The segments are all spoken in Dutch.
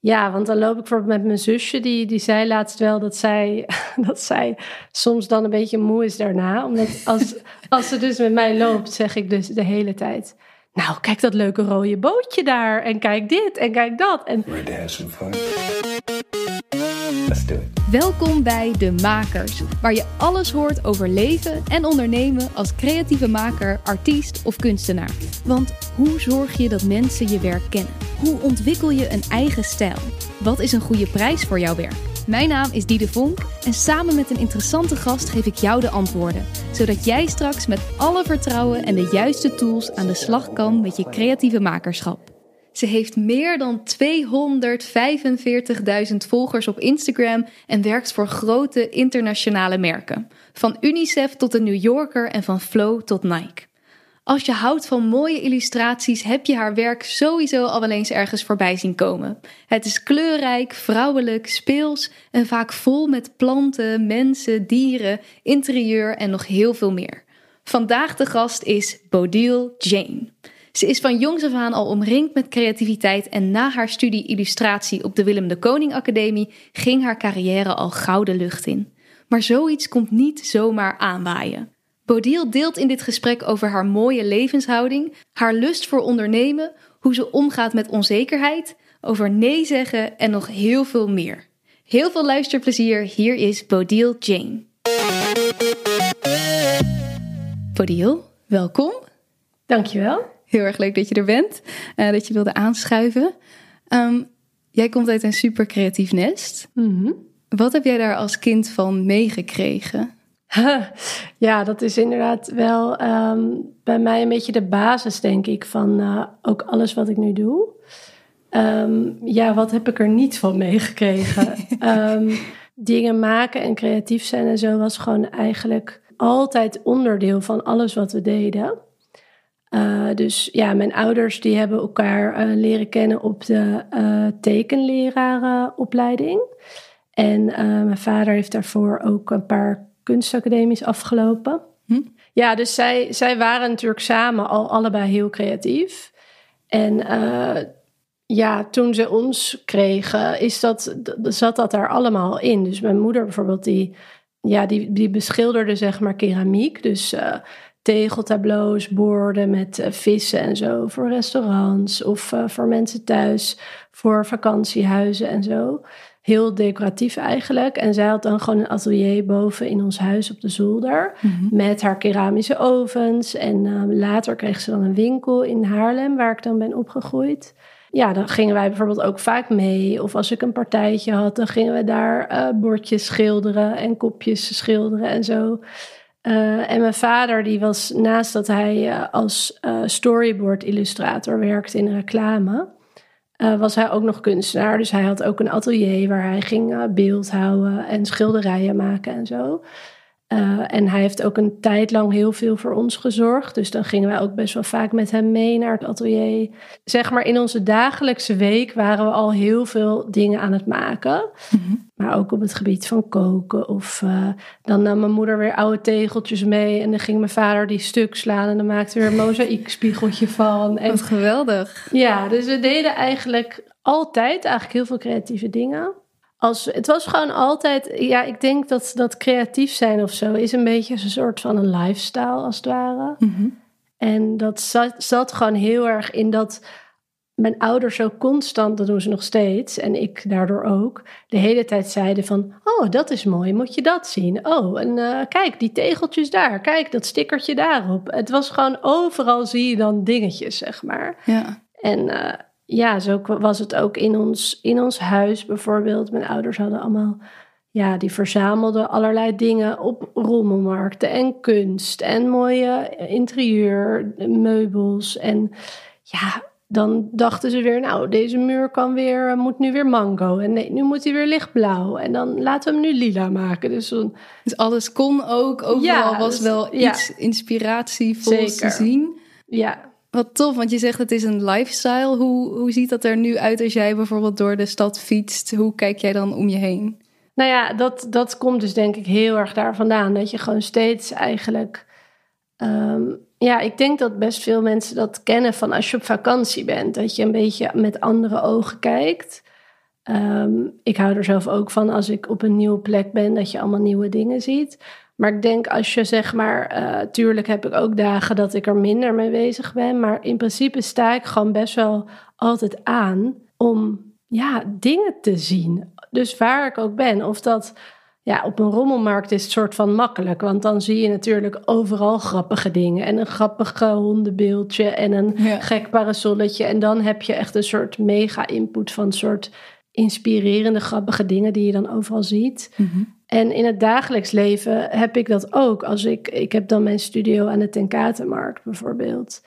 Ja, want dan loop ik bijvoorbeeld met mijn zusje, die, die zei laatst wel dat zij, dat zij soms dan een beetje moe is daarna. Omdat als, als ze dus met mij loopt, zeg ik dus de hele tijd. Nou, kijk dat leuke rode bootje daar. En kijk dit en kijk dat. En... Ready to have some fun? Welkom bij De Makers, waar je alles hoort over leven en ondernemen als creatieve maker, artiest of kunstenaar. Want hoe zorg je dat mensen je werk kennen? Hoe ontwikkel je een eigen stijl? Wat is een goede prijs voor jouw werk? Mijn naam is Diede Vonk en samen met een interessante gast geef ik jou de antwoorden, zodat jij straks met alle vertrouwen en de juiste tools aan de slag kan met je creatieve makerschap. Ze heeft meer dan 245.000 volgers op Instagram en werkt voor grote internationale merken. Van UNICEF tot de New Yorker en van Flow tot Nike. Als je houdt van mooie illustraties, heb je haar werk sowieso al wel eens ergens voorbij zien komen. Het is kleurrijk, vrouwelijk, speels en vaak vol met planten, mensen, dieren, interieur en nog heel veel meer. Vandaag de gast is Bodil Jane. Ze is van jongs af aan al omringd met creativiteit en na haar studie illustratie op de Willem de Koning Academie ging haar carrière al gouden lucht in. Maar zoiets komt niet zomaar aanwaaien. Bodil deelt in dit gesprek over haar mooie levenshouding, haar lust voor ondernemen, hoe ze omgaat met onzekerheid, over nee zeggen en nog heel veel meer. Heel veel luisterplezier, hier is Bodil Jane. Bodil, welkom. Dankjewel. Heel erg leuk dat je er bent, uh, dat je wilde aanschuiven. Um, jij komt uit een super creatief nest. Mhm. Wat heb jij daar als kind van meegekregen? Ja, dat is inderdaad wel um, bij mij een beetje de basis, denk ik, van uh, ook alles wat ik nu doe. Um, ja, wat heb ik er niet van meegekregen? um, dingen maken en creatief zijn en zo was gewoon eigenlijk altijd onderdeel van alles wat we deden. Uh, dus ja, mijn ouders die hebben elkaar uh, leren kennen op de uh, tekenlerarenopleiding. En mijn vader heeft daarvoor ook een paar kunstacademies afgelopen. Hm? Ja, dus zij, zij waren natuurlijk samen al allebei heel creatief. En ja, toen ze ons kregen, is dat, zat dat daar allemaal in. Dus mijn moeder bijvoorbeeld, die, ja, die, die beschilderde zeg maar keramiek. Dus tegeltableaus, borden met uh, vissen en zo voor restaurants of uh, voor mensen thuis, voor vakantiehuizen en zo. Heel decoratief eigenlijk. En zij had dan gewoon een atelier boven in ons huis op de zolder. Mm -hmm. Met haar keramische ovens. En uh, later kreeg ze dan een winkel in Haarlem, waar ik dan ben opgegroeid. Ja, dan gingen wij bijvoorbeeld ook vaak mee. Of als ik een partijtje had, dan gingen we daar bordjes schilderen en kopjes schilderen en zo. Uh, en mijn vader, die was naast dat hij uh, als uh, storyboard illustrator werkte in reclame, was hij ook nog kunstenaar. Dus hij had ook een atelier waar hij ging beeldhouden en schilderijen maken en zo. Uh, en hij heeft ook een tijd lang heel veel voor ons gezorgd. Dus dan gingen wij ook best wel vaak met hem mee naar het atelier. Zeg maar in onze dagelijkse week waren we al heel veel dingen aan het maken. Mm-hmm. Maar ook op het gebied van koken. Of uh, dan nam mijn moeder weer oude tegeltjes mee. En dan ging mijn vader die stuk slaan. En dan maakte weer een mozaïekspiegeltje van. En, Wat geweldig. Ja, dus we deden eigenlijk altijd eigenlijk heel veel creatieve dingen als, het was gewoon altijd, ja, ik denk dat, dat creatief zijn of zo is een beetje een soort van een lifestyle als het ware. Mm-hmm. En dat zat, zat gewoon heel erg in dat mijn ouders zo constant, dat doen ze nog steeds, en ik daardoor ook, de hele tijd zeiden van, oh, dat is mooi, moet je dat zien? Oh, en uh, kijk, die tegeltjes daar, kijk, dat stickertje daarop. Het was gewoon, overal zie je dan dingetjes, zeg maar. Ja. En uh, ja, zo was het ook in ons, in ons huis bijvoorbeeld. Mijn ouders hadden allemaal, ja, die verzamelden allerlei dingen op rommelmarkten en kunst en mooie interieur, meubels. En ja, dan dachten ze weer, nou, deze muur kan weer, moet nu weer mango. En nee, nu moet hij weer lichtblauw. En dan laten we hem nu lila maken. Dus, dan... dus alles kon ook, overal ja, was wel ja. iets inspiratievols te zien. Ja, wat tof, want je zegt het is een lifestyle. Hoe, hoe ziet dat er nu uit als jij bijvoorbeeld door de stad fietst? Hoe kijk jij dan om je heen? Nou ja, dat, dat komt dus denk ik heel erg daar vandaan. Dat je gewoon steeds eigenlijk... Um, ja, ik denk dat best veel mensen dat kennen van als je op vakantie bent. Dat je een beetje met andere ogen kijkt. Ehm, ik hou er zelf ook van als ik op een nieuwe plek ben, dat je allemaal nieuwe dingen ziet. Maar ik denk als je zeg maar, uh, tuurlijk heb ik ook dagen dat ik er minder mee bezig ben. Maar in principe sta ik gewoon best wel altijd aan om ja, dingen te zien. Dus waar ik ook ben. Of dat ja, op een rommelmarkt is het soort van makkelijk. Want dan zie je natuurlijk overal grappige dingen. En een grappige hondenbeeldje en een gek parasolletje. En dan heb je echt een soort mega input van soort inspirerende, grappige dingen die je dan overal ziet. Mhm. En in het dagelijks leven heb ik dat ook. Als ik, ik heb dan mijn studio aan de Tenkatenmarkt bijvoorbeeld.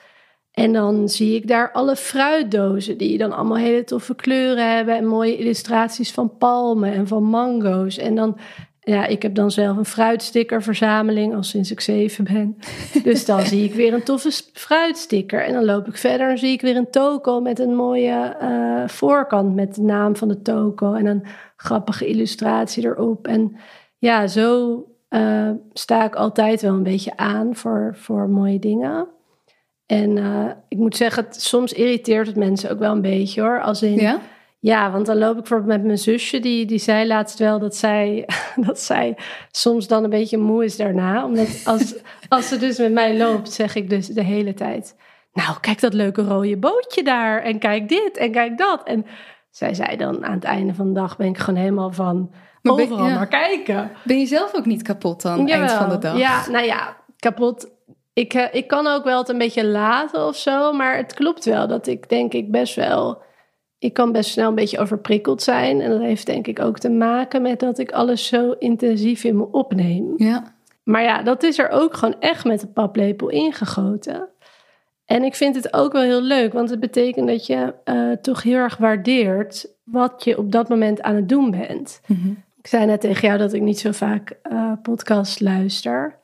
En dan zie ik daar alle fruitdozen die dan allemaal hele toffe kleuren hebben en mooie illustraties van palmen en van mango's. En dan ja, ik heb dan zelf een fruitstickerverzameling al sinds ik zeven ben. Dus dan zie ik weer een toffe fruitsticker. En dan loop ik verder en zie ik weer een toko met een mooie uh, voorkant met de naam van de toko. En een grappige illustratie erop. En ja, zo uh, sta ik altijd wel een beetje aan voor, voor mooie dingen. En uh, ik moet zeggen, soms irriteert het mensen ook wel een beetje hoor. Als in, ja? Ja, want dan loop ik bijvoorbeeld met mijn zusje. Die, die zei laatst wel dat zij, dat zij soms dan een beetje moe is daarna. Omdat als, als ze dus met mij loopt, zeg ik dus de hele tijd... Nou, kijk dat leuke rode bootje daar. En kijk dit en kijk dat. En zij zei dan aan het einde van de dag ben ik gewoon helemaal van... Maar overal naar kijken. Ben je zelf ook niet kapot dan, Jawel, eind van de dag? Ja, nou ja, kapot. Ik, eh, ik kan ook wel het een beetje laten of zo. Maar het klopt wel dat ik denk ik best wel ik kan best snel een beetje overprikkeld zijn. En dat heeft denk ik ook te maken met dat ik alles zo intensief in me opneem. Ja. Maar ja, dat is er ook gewoon echt met de paplepel ingegoten. En ik vind het ook wel heel leuk, want het betekent dat je uh, toch heel erg waardeert wat je op dat moment aan het doen bent. Mhm. Ik zei net tegen jou dat ik niet zo vaak uh, podcast luister.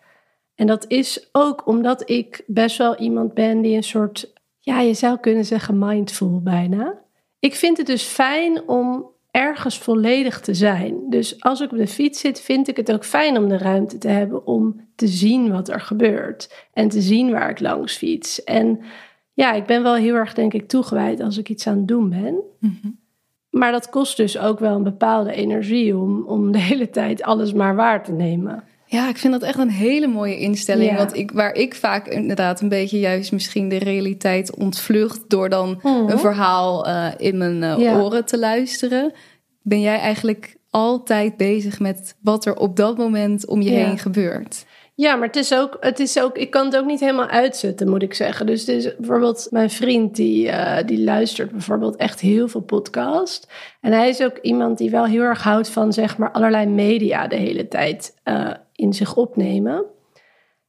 En dat is ook omdat ik best wel iemand ben die een soort, ja, je zou kunnen zeggen mindful bijna. Ik vind het dus fijn om ergens volledig te zijn. Dus als ik op de fiets zit, vind ik het ook fijn om de ruimte te hebben om te zien wat er gebeurt en te zien waar ik langs fiets. En ja, ik ben wel heel erg, denk ik, toegewijd als ik iets aan het doen ben. Mhm. Maar dat kost dus ook wel een bepaalde energie om, om de hele tijd alles maar waar te nemen. Ja, ik vind dat echt een hele mooie instelling. Want ik, waar ik vaak inderdaad een beetje juist misschien de realiteit ontvlucht door dan Mhm. een verhaal eh, in mijn eh, Ja. oren te luisteren, ben jij eigenlijk altijd bezig met wat er op dat moment om je Ja. heen gebeurt. Ja, maar het is, ook, het is ook, ik kan het ook niet helemaal uitzetten, moet ik zeggen. Dus het is bijvoorbeeld mijn vriend, die, eh, die luistert bijvoorbeeld echt heel veel podcast. En hij is ook iemand die wel heel erg houdt van, zeg maar, allerlei media de hele tijd eh, in zich opnemen.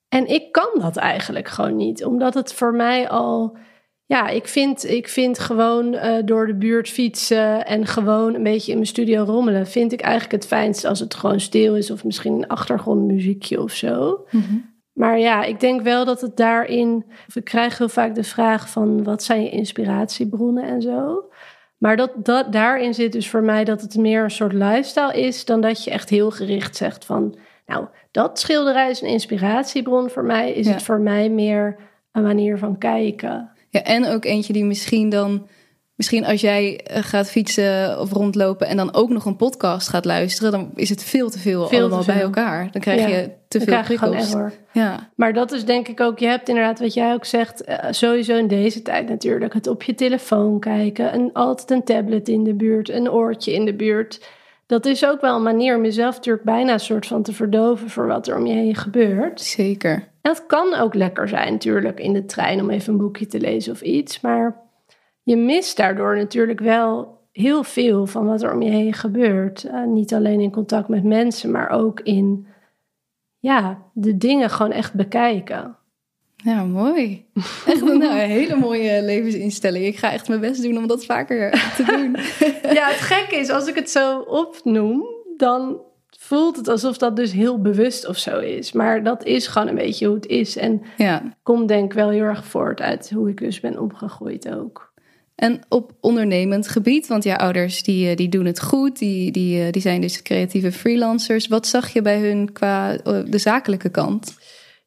En ik kan dat eigenlijk gewoon niet, omdat het voor mij al... Ja, ik vind, ik vind gewoon eh, door de buurt fietsen en gewoon een beetje in mijn studio rommelen... vind ik eigenlijk het fijnst als het gewoon stil is of misschien een achtergrondmuziekje of zo. Maar ja, ik denk wel dat het daarin... Of ik krijg heel vaak de vraag van wat zijn je inspiratiebronnen en zo. Maar dat, dat, daarin zit dus voor mij dat het meer een soort lifestyle is... dan dat je echt heel gericht zegt van... nou, dat schilderij is een inspiratiebron voor mij. Is Ja. het voor mij meer een manier van kijken. Ja, en ook eentje die misschien dan, misschien als jij eh, gaat fietsen of rondlopen en dan ook nog een podcast gaat luisteren, dan is het veel te veel Veel te allemaal bij elkaar. Dan krijg Ja, je te Dan veel krijg je gewoon prikkels. Ja, Maar dat is denk ik ook, je hebt inderdaad wat jij ook zegt, eh, sowieso in deze tijd natuurlijk, het op je telefoon kijken, en altijd een tablet in de buurt, een oortje in de buurt. Dat is ook wel een manier om jezelf natuurlijk bijna een soort van te verdoven voor wat er om je heen gebeurt. zeker. Het kan ook lekker zijn natuurlijk in de trein om even een boekje te lezen of iets, maar je mist daardoor natuurlijk wel heel veel van wat er om je heen gebeurt. Eh, niet alleen in contact met mensen, maar ook in ja, de dingen gewoon echt bekijken. Ja, mooi. Echt een, nou, een hele mooie levensinstelling. Ik ga echt mijn best doen om dat vaker te doen. Ja, het gekke is, als ik het zo opnoem, dan voelt het alsof dat dus heel bewust of zo is. Maar dat is gewoon een beetje hoe het is. En Ja. komt denk ik wel heel erg voort uit hoe ik dus ben opgegroeid ook. En op ondernemend gebied, want jouw ouders die, eh, die doen het goed, die, die, eh, die zijn dus creatieve freelancers. Wat zag je bij hun qua eh, de zakelijke kant?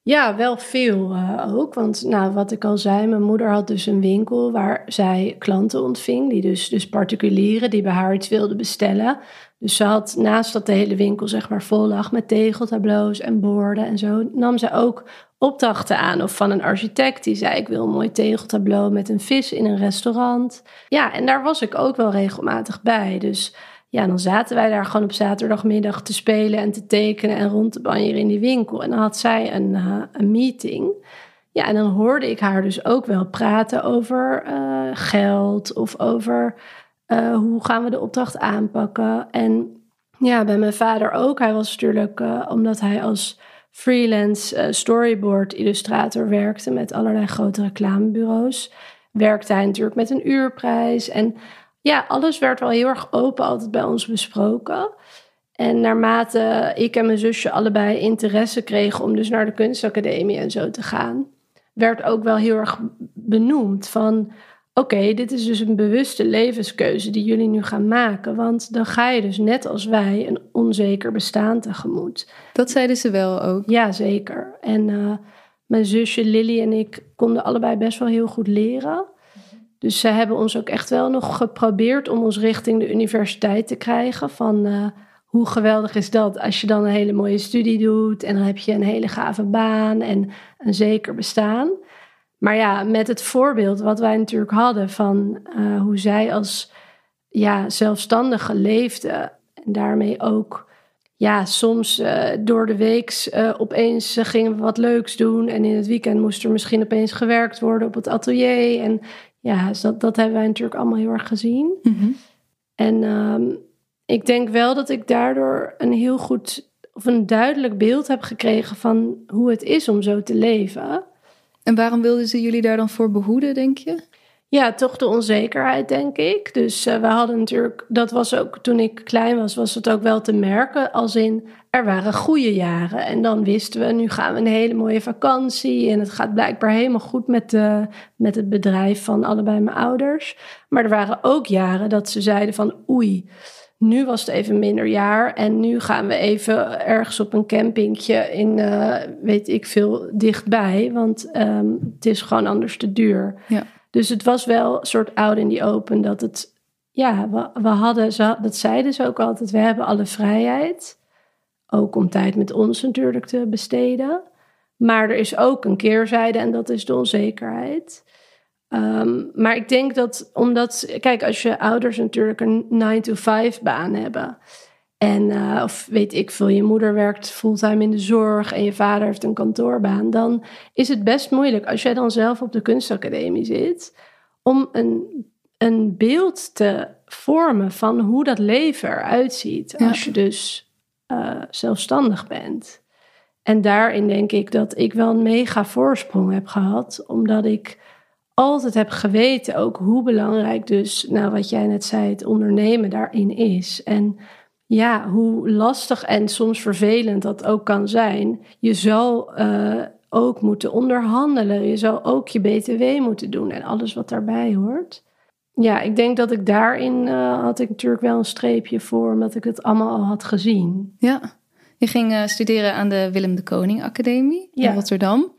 Ja, wel veel uh, ook. Want nou, wat ik al zei, mijn moeder had dus een winkel waar zij klanten ontving. Die dus, dus particulieren die bij haar iets wilden bestellen. Dus ze had naast dat de hele winkel zeg maar vol lag met tegeltableaus en borden en zo, nam ze ook opdrachten aan. Of van een architect die zei: Ik wil een mooi tegeltableau met een vis in een restaurant. Ja, en daar was ik ook wel regelmatig bij. Dus ja, dan zaten wij daar gewoon op zaterdagmiddag te spelen en te tekenen en rond te banjeren in die winkel. En dan had zij een, uh, een meeting. Ja, en dan hoorde ik haar dus ook wel praten over uh, geld of over uh, hoe gaan we de opdracht aanpakken. En ja, bij mijn vader ook. Hij was natuurlijk, omdat hij als freelance storyboard illustrator werkte met allerlei grote reclamebureaus, werkte hij natuurlijk met een uurprijs. En ja, alles werd wel heel erg open altijd bij ons besproken. En naarmate ik en mijn zusje allebei interesse kregen om dus naar de kunstacademie en zo te gaan, werd ook wel heel erg benoemd van oké, dit is dus een bewuste levenskeuze die jullie nu gaan maken. Want dan ga je dus net als wij een onzeker bestaan tegemoet. Dat zeiden ze wel ook. Ja, zeker. En uh, mijn zusje Lily en ik konden allebei best wel heel goed leren. Dus ze hebben ons ook echt wel nog geprobeerd om ons richting de universiteit te krijgen. Van uh, hoe geweldig is dat als je dan een hele mooie studie doet en dan heb je een hele gave baan en een zeker bestaan. Maar ja, met het voorbeeld wat wij natuurlijk hadden van uh, hoe zij als ja, zelfstandige leefde en daarmee ook ja, soms uh, door de week uh, opeens gingen we wat leuks doen. En in het weekend moest er misschien opeens gewerkt worden op het atelier. En ja, dus dat, dat hebben wij natuurlijk allemaal heel erg gezien. Mhm. En um, ik denk wel dat ik daardoor een heel goed of een duidelijk beeld heb gekregen van hoe het is om zo te leven. En waarom wilden ze jullie daar dan voor behoeden, denk je? Ja, toch de onzekerheid, denk ik. Dus uh, we hadden natuurlijk, dat was ook toen ik klein was, was het ook wel te merken. Als in, er waren goede jaren. En dan wisten we, nu gaan we een hele mooie vakantie. En het gaat blijkbaar helemaal goed met, de, met het bedrijf van allebei mijn ouders. Maar er waren ook jaren dat ze zeiden van, oei, nu was het even minder jaar. En nu gaan we even ergens op een campingje in, uh, weet ik veel, dichtbij. Want um, het is gewoon anders te duur. Ja. Dus het was wel een soort out in die open dat het, ja, we, we hadden, ze, dat zeiden ze ook altijd, we hebben alle vrijheid. Ook om tijd met ons natuurlijk te besteden. Maar er is ook een keerzijde en dat is de onzekerheid. Um, maar ik denk dat omdat, kijk, als je ouders natuurlijk een 9-to-5 baan hebben. En, uh, of weet ik veel, je moeder werkt fulltime in de zorg en je vader heeft een kantoorbaan. Dan is het best moeilijk als jij dan zelf op de kunstacademie zit. Om een, een beeld te vormen van hoe dat leven eruit ziet. Ja. Als je dus uh, zelfstandig bent. En daarin denk ik dat ik wel een mega voorsprong heb gehad. Omdat ik altijd heb geweten ook hoe belangrijk dus, nou wat jij net zei, het ondernemen daarin is. En ja, hoe lastig en soms vervelend dat ook kan zijn. Je zal uh, ook moeten onderhandelen. Je zal ook je BTW moeten doen en alles wat daarbij hoort. Ja, ik denk dat ik daarin uh, had ik natuurlijk wel een streepje voor, omdat ik het allemaal al had gezien. Ja, je ging uh, studeren aan de Willem de Koning Academie Ja. in Rotterdam.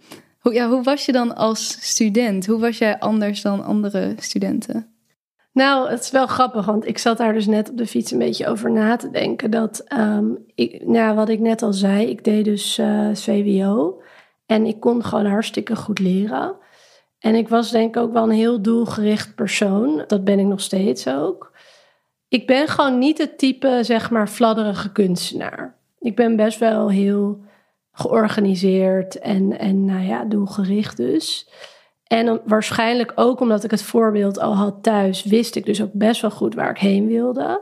Hoe, ja, hoe was je dan als student? Hoe was jij anders dan andere studenten? Nou, het is wel grappig, want ik zat daar dus net op de fiets een beetje over na te denken. Dat, um, ik, nou, wat ik net al zei, ik deed dus uh, VWO en ik kon gewoon hartstikke goed leren. En ik was denk ik ook wel een heel doelgericht persoon. Dat ben ik nog steeds ook. Ik ben gewoon niet het type, zeg maar, fladderige kunstenaar. Ik ben best wel heel georganiseerd en, en nou ja, doelgericht dus. En waarschijnlijk ook omdat ik het voorbeeld al had thuis, wist ik dus ook best wel goed waar ik heen wilde.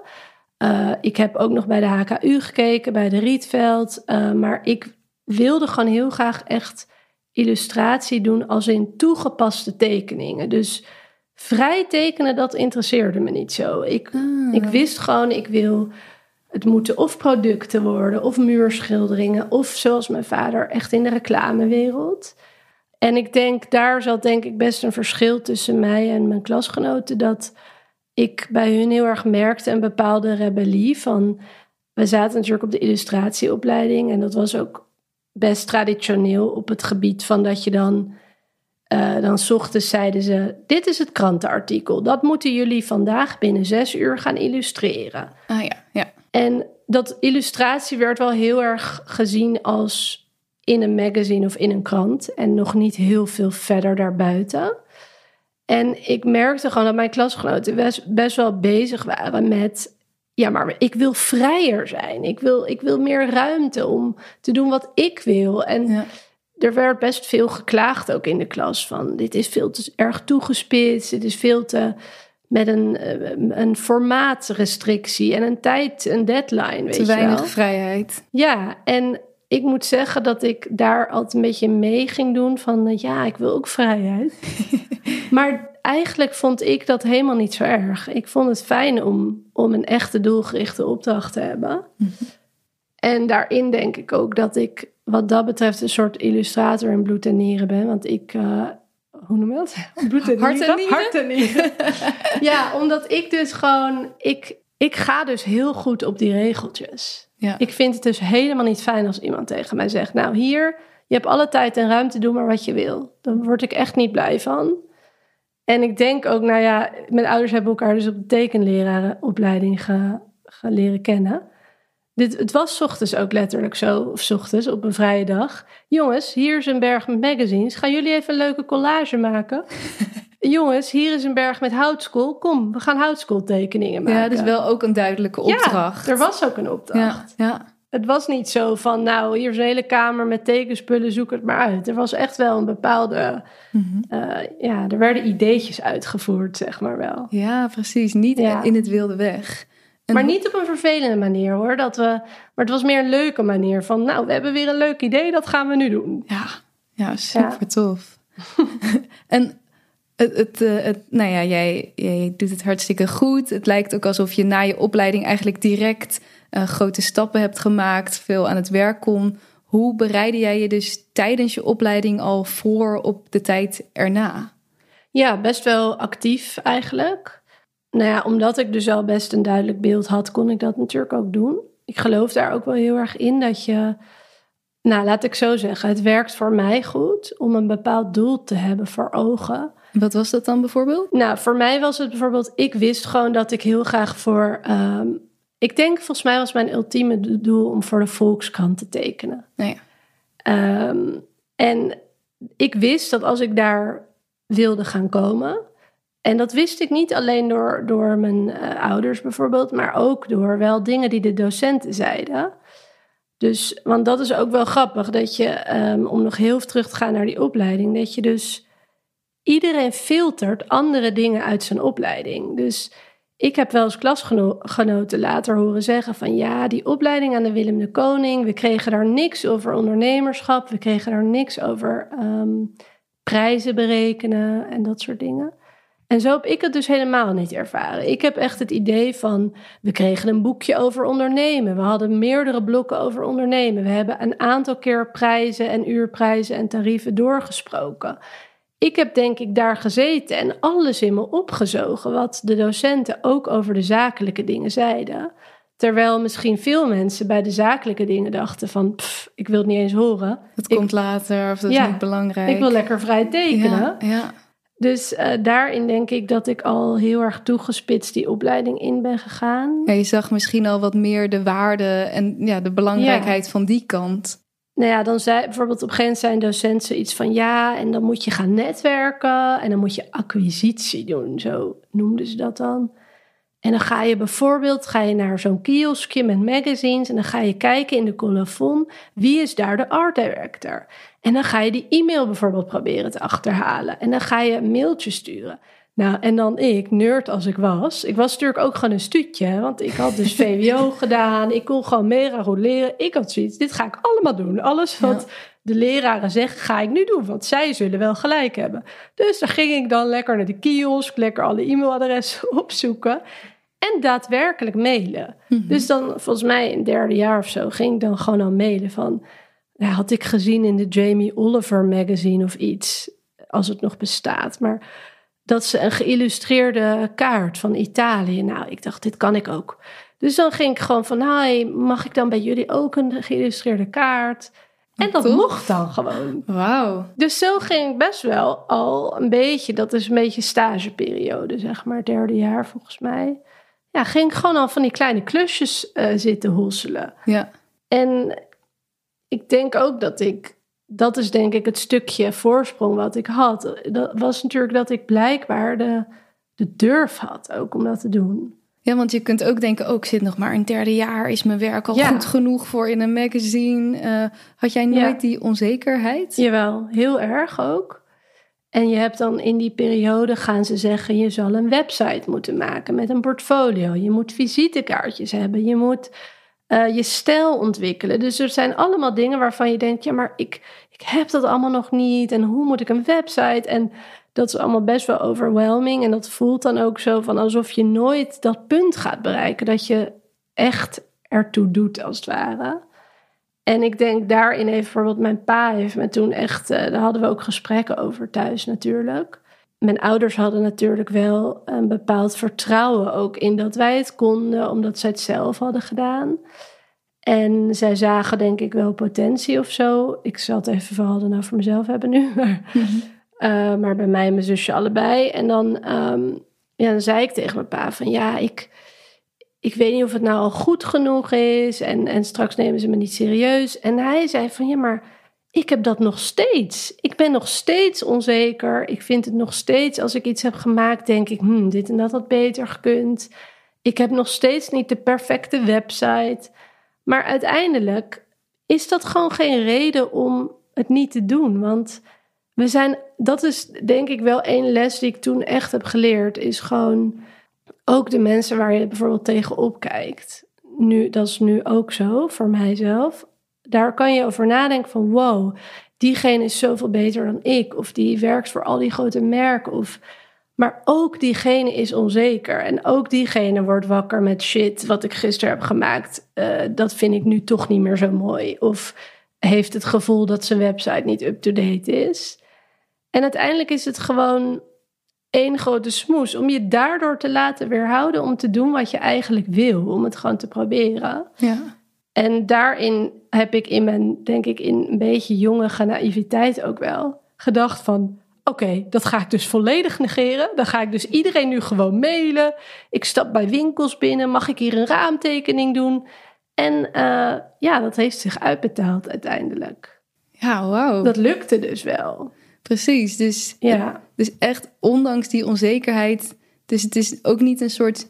Uh, ik heb ook nog bij de HKU gekeken, bij de Rietveld. Uh, maar ik wilde gewoon heel graag echt illustratie doen als in toegepaste tekeningen. Dus vrij tekenen, dat interesseerde me niet zo. Ik, Ah. ik wist gewoon, ik wil... Het moeten of producten worden, of muurschilderingen... of zoals mijn vader, echt in de reclamewereld... En ik denk, daar zat denk ik best een verschil tussen mij en mijn klasgenoten. Dat ik bij hun heel erg merkte een bepaalde rebellie van... We zaten natuurlijk op de illustratieopleiding en dat was ook best traditioneel op het gebied van dat je dan. Uh, dan ochtends zeiden ze: Dit is het krantenartikel. Dat moeten jullie vandaag binnen zes uur gaan illustreren. Ah ja, ja. En dat illustratie werd wel heel erg gezien als in een magazine of in een krant. En nog niet heel veel verder daarbuiten. En ik merkte gewoon dat mijn klasgenoten best, best wel bezig waren met ja, maar ik wil vrijer zijn. Ik wil, ik wil meer ruimte om te doen wat ik wil. En er werd best veel geklaagd ook in de klas van dit is veel te erg toegespitst. Dit is veel te met een, eh, een formaatrestrictie en een tijd, een deadline. Weet te weinig wel. vrijheid. Ja, en ik moet zeggen dat ik daar altijd een beetje mee ging doen van eh, ja, ik wil ook vrijheid. maar eigenlijk vond ik dat helemaal niet zo erg. Ik vond het fijn om, om een echte doelgerichte opdracht te hebben. En daarin denk ik ook dat ik wat dat betreft een soort illustrator in bloed en nieren ben. Want ik, uh, hoe noem je dat? Bloed en Hart en nieren? Hart en nieren. ja, omdat ik dus gewoon, ik, ik ga dus heel goed op die regeltjes. Ja. Ik vind het dus helemaal niet fijn als iemand tegen mij zegt: Nou, hier, je hebt alle tijd en ruimte, doe maar wat je wil. Dan word ik echt niet blij van. En ik denk ook, nou ja, mijn ouders hebben elkaar dus op de tekenlerarenopleiding ge, ge leren kennen. Dit, het was ochtends ook letterlijk zo, of ochtends op een vrije dag. Jongens, hier is een berg met magazines. Gaan jullie even een leuke collage maken? Jongens, hier is een berg met houtskool. Kom, we gaan houtskooltekeningen maken. Ja, dus wel ook een duidelijke opdracht. Ja, er was ook een opdracht. Ja, ja. Het was niet zo van, nou, hier is een hele kamer met tekenspullen, zoek het maar uit. Er was echt wel een bepaalde, Mhm. uh, ja, er werden ideetjes uitgevoerd, zeg maar wel. Ja, precies. Niet Ja. in het wilde weg. En Maar niet op een vervelende manier hoor. Dat we, maar het was meer een leuke manier van, nou, we hebben weer een leuk idee, dat gaan we nu doen. Ja, ja super tof. en het, het, eh, het, nou ja, jij, jij doet het hartstikke goed. Het lijkt ook alsof je na je opleiding eigenlijk direct eh, grote stappen hebt gemaakt, veel aan het werk kon. Hoe bereidde jij je dus tijdens je opleiding al voor op de tijd erna? Ja, best wel actief eigenlijk. Nou ja, omdat ik dus al best een duidelijk beeld had, kon ik dat natuurlijk ook doen. Ik geloof daar ook wel heel erg in dat je, nou laat ik zo zeggen, het werkt voor mij goed om een bepaald doel te hebben voor ogen. Wat was dat dan bijvoorbeeld? Nou, voor mij was het bijvoorbeeld, ik wist gewoon dat ik heel graag voor, ehm, ik denk volgens mij was mijn ultieme do- doel om voor de Volkskrant te tekenen. Nou ja. Ehm, en ik wist dat als ik daar wilde gaan komen, en dat wist ik niet alleen door, door mijn eh, ouders bijvoorbeeld, maar ook door wel dingen die de docenten zeiden. Dus, want dat is ook wel grappig, dat je, ehm, om nog heel terug te gaan naar die opleiding, dat je dus iedereen filtert andere dingen uit zijn opleiding. Dus ik heb wel eens klasgenoten later horen zeggen van ja, die opleiding aan de Willem de Koning, we kregen daar niks over ondernemerschap, we kregen daar niks over ehm, prijzen berekenen en dat soort dingen. En zo heb ik het dus helemaal niet ervaren. Ik heb echt het idee van, we kregen een boekje over ondernemen. We hadden meerdere blokken over ondernemen. We hebben een aantal keer prijzen en uurprijzen en tarieven doorgesproken. Ik heb denk ik daar gezeten en alles in me opgezogen wat de docenten ook over de zakelijke dingen zeiden. Terwijl misschien veel mensen bij de zakelijke dingen dachten van, pff, ik wil het niet eens horen. Het Ik- komt later of dat Ja, is niet belangrijk. Ik wil lekker vrij tekenen. ja, ja. Dus eh, daarin denk ik dat ik al heel erg toegespitst die opleiding in ben gegaan. Ja, je zag misschien al wat meer de waarde en ja, de belangrijkheid van die kant. Nou ja, dan zei bijvoorbeeld op een gegeven moment zijn docent zoiets van ja, en dan moet je gaan netwerken en dan moet je acquisitie doen, zo noemden ze dat dan. En dan ga je bijvoorbeeld ga je naar zo'n kioskje met magazines en dan ga je kijken in de colofon wie is daar de art director. En dan ga je die e-mail bijvoorbeeld proberen te achterhalen en dan ga je een mailtje sturen. Nou, en dan ik, nerd als ik was. Ik was natuurlijk ook gewoon een stuutje, hè, want ik had dus VWO gedaan. Ik kon gewoon mega goed leren. Ik had zoiets, dit ga ik allemaal doen. Alles wat de leraren zeggen, ga ik nu doen, want zij zullen wel gelijk hebben. Dus daar ging ik dan lekker naar de kiosk, lekker alle e-mailadressen opzoeken. En daadwerkelijk mailen. Dus dan, volgens mij in het derde jaar of zo, ging ik dan gewoon al mailen van... Ja, had ik gezien in de Jamie Oliver magazine of iets, als het nog bestaat. Maar dat ze een geïllustreerde kaart van Italië. Nou, ik dacht, dit kan ik ook. Dus dan ging ik gewoon van, hi, mag ik dan bij jullie ook een geïllustreerde kaart? En dat Tof. mocht dan gewoon. Wauw. Dus zo ging ik best wel al een beetje, dat is een beetje stageperiode, zeg maar, derde jaar volgens mij. Ja, ging ik gewoon al van die kleine klusjes eh, zitten hosselen. Ja. En ik denk ook dat ik, dat is denk ik het stukje voorsprong wat ik had. Dat was natuurlijk dat ik blijkbaar de, de durf had ook om dat te doen. Ja, want je kunt ook denken, ook zit nog maar een derde jaar. Is mijn werk al Ja. goed genoeg voor in een magazine? Eh, had jij nooit Ja. die onzekerheid? Jawel, heel erg ook. En je hebt dan in die periode gaan ze zeggen: je zal een website moeten maken met een portfolio. Je moet visitekaartjes hebben. Je moet eh, je stijl ontwikkelen. Dus er zijn allemaal dingen waarvan je denkt: ja, maar ik, ik heb dat allemaal nog niet. En hoe moet ik een website? En dat is allemaal best wel overwhelming. En dat voelt dan ook zo van alsof je nooit dat punt gaat bereiken. Dat je echt ertoe doet, als het ware. En ik denk daarin heeft bijvoorbeeld mijn pa heeft me toen echt, eh, daar hadden we ook gesprekken over thuis natuurlijk. Mijn ouders hadden natuurlijk wel een bepaald vertrouwen ook in dat wij het konden, omdat zij het zelf hadden gedaan. En zij zagen denk ik wel potentie of zo. Ik zal het even vooral dan over mezelf hebben nu. Maar, eh, maar bij mij en mijn zusje allebei. En dan, ehm, ja, dan zei ik tegen mijn pa van ja, ik, ik weet niet of het nou al goed genoeg is. En, en straks nemen ze me niet serieus. En hij zei van ja, maar ik heb dat nog steeds. Ik ben nog steeds onzeker. Ik vind het nog steeds, als ik iets heb gemaakt, denk ik, hmm, dit en dat had beter gekund. Ik heb nog steeds niet de perfecte website. Maar uiteindelijk is dat gewoon geen reden om het niet te doen. Want we zijn, dat is denk ik wel één les die ik toen echt heb geleerd, is gewoon ook de mensen waar je bijvoorbeeld tegenop kijkt. Nu, dat is nu ook zo voor mijzelf. Daar kan je over nadenken van wow, diegene is zoveel beter dan ik. Of die werkt voor al die grote merken. Of, maar ook diegene is onzeker. En ook diegene wordt wakker met shit wat ik gisteren heb gemaakt. eh, dat vind ik nu toch niet meer zo mooi. Of heeft het gevoel dat zijn website niet up-to-date is. En uiteindelijk is het gewoon één grote smoes. Om je daardoor te laten weerhouden om te doen wat je eigenlijk wil. Om het gewoon te proberen. Ja. En daarin heb ik in mijn, denk ik, in een beetje jonge naïviteit ook wel gedacht van... Oké, dat ga ik dus volledig negeren. Dan ga ik dus iedereen nu gewoon mailen. Ik stap bij winkels binnen. Mag ik hier een raamtekening doen? En eh, ja, dat heeft zich uitbetaald uiteindelijk. Ja, wauw. Dat lukte dus wel. Precies. Dus, Ja. dus echt, ondanks die onzekerheid. Dus het is ook niet een soort.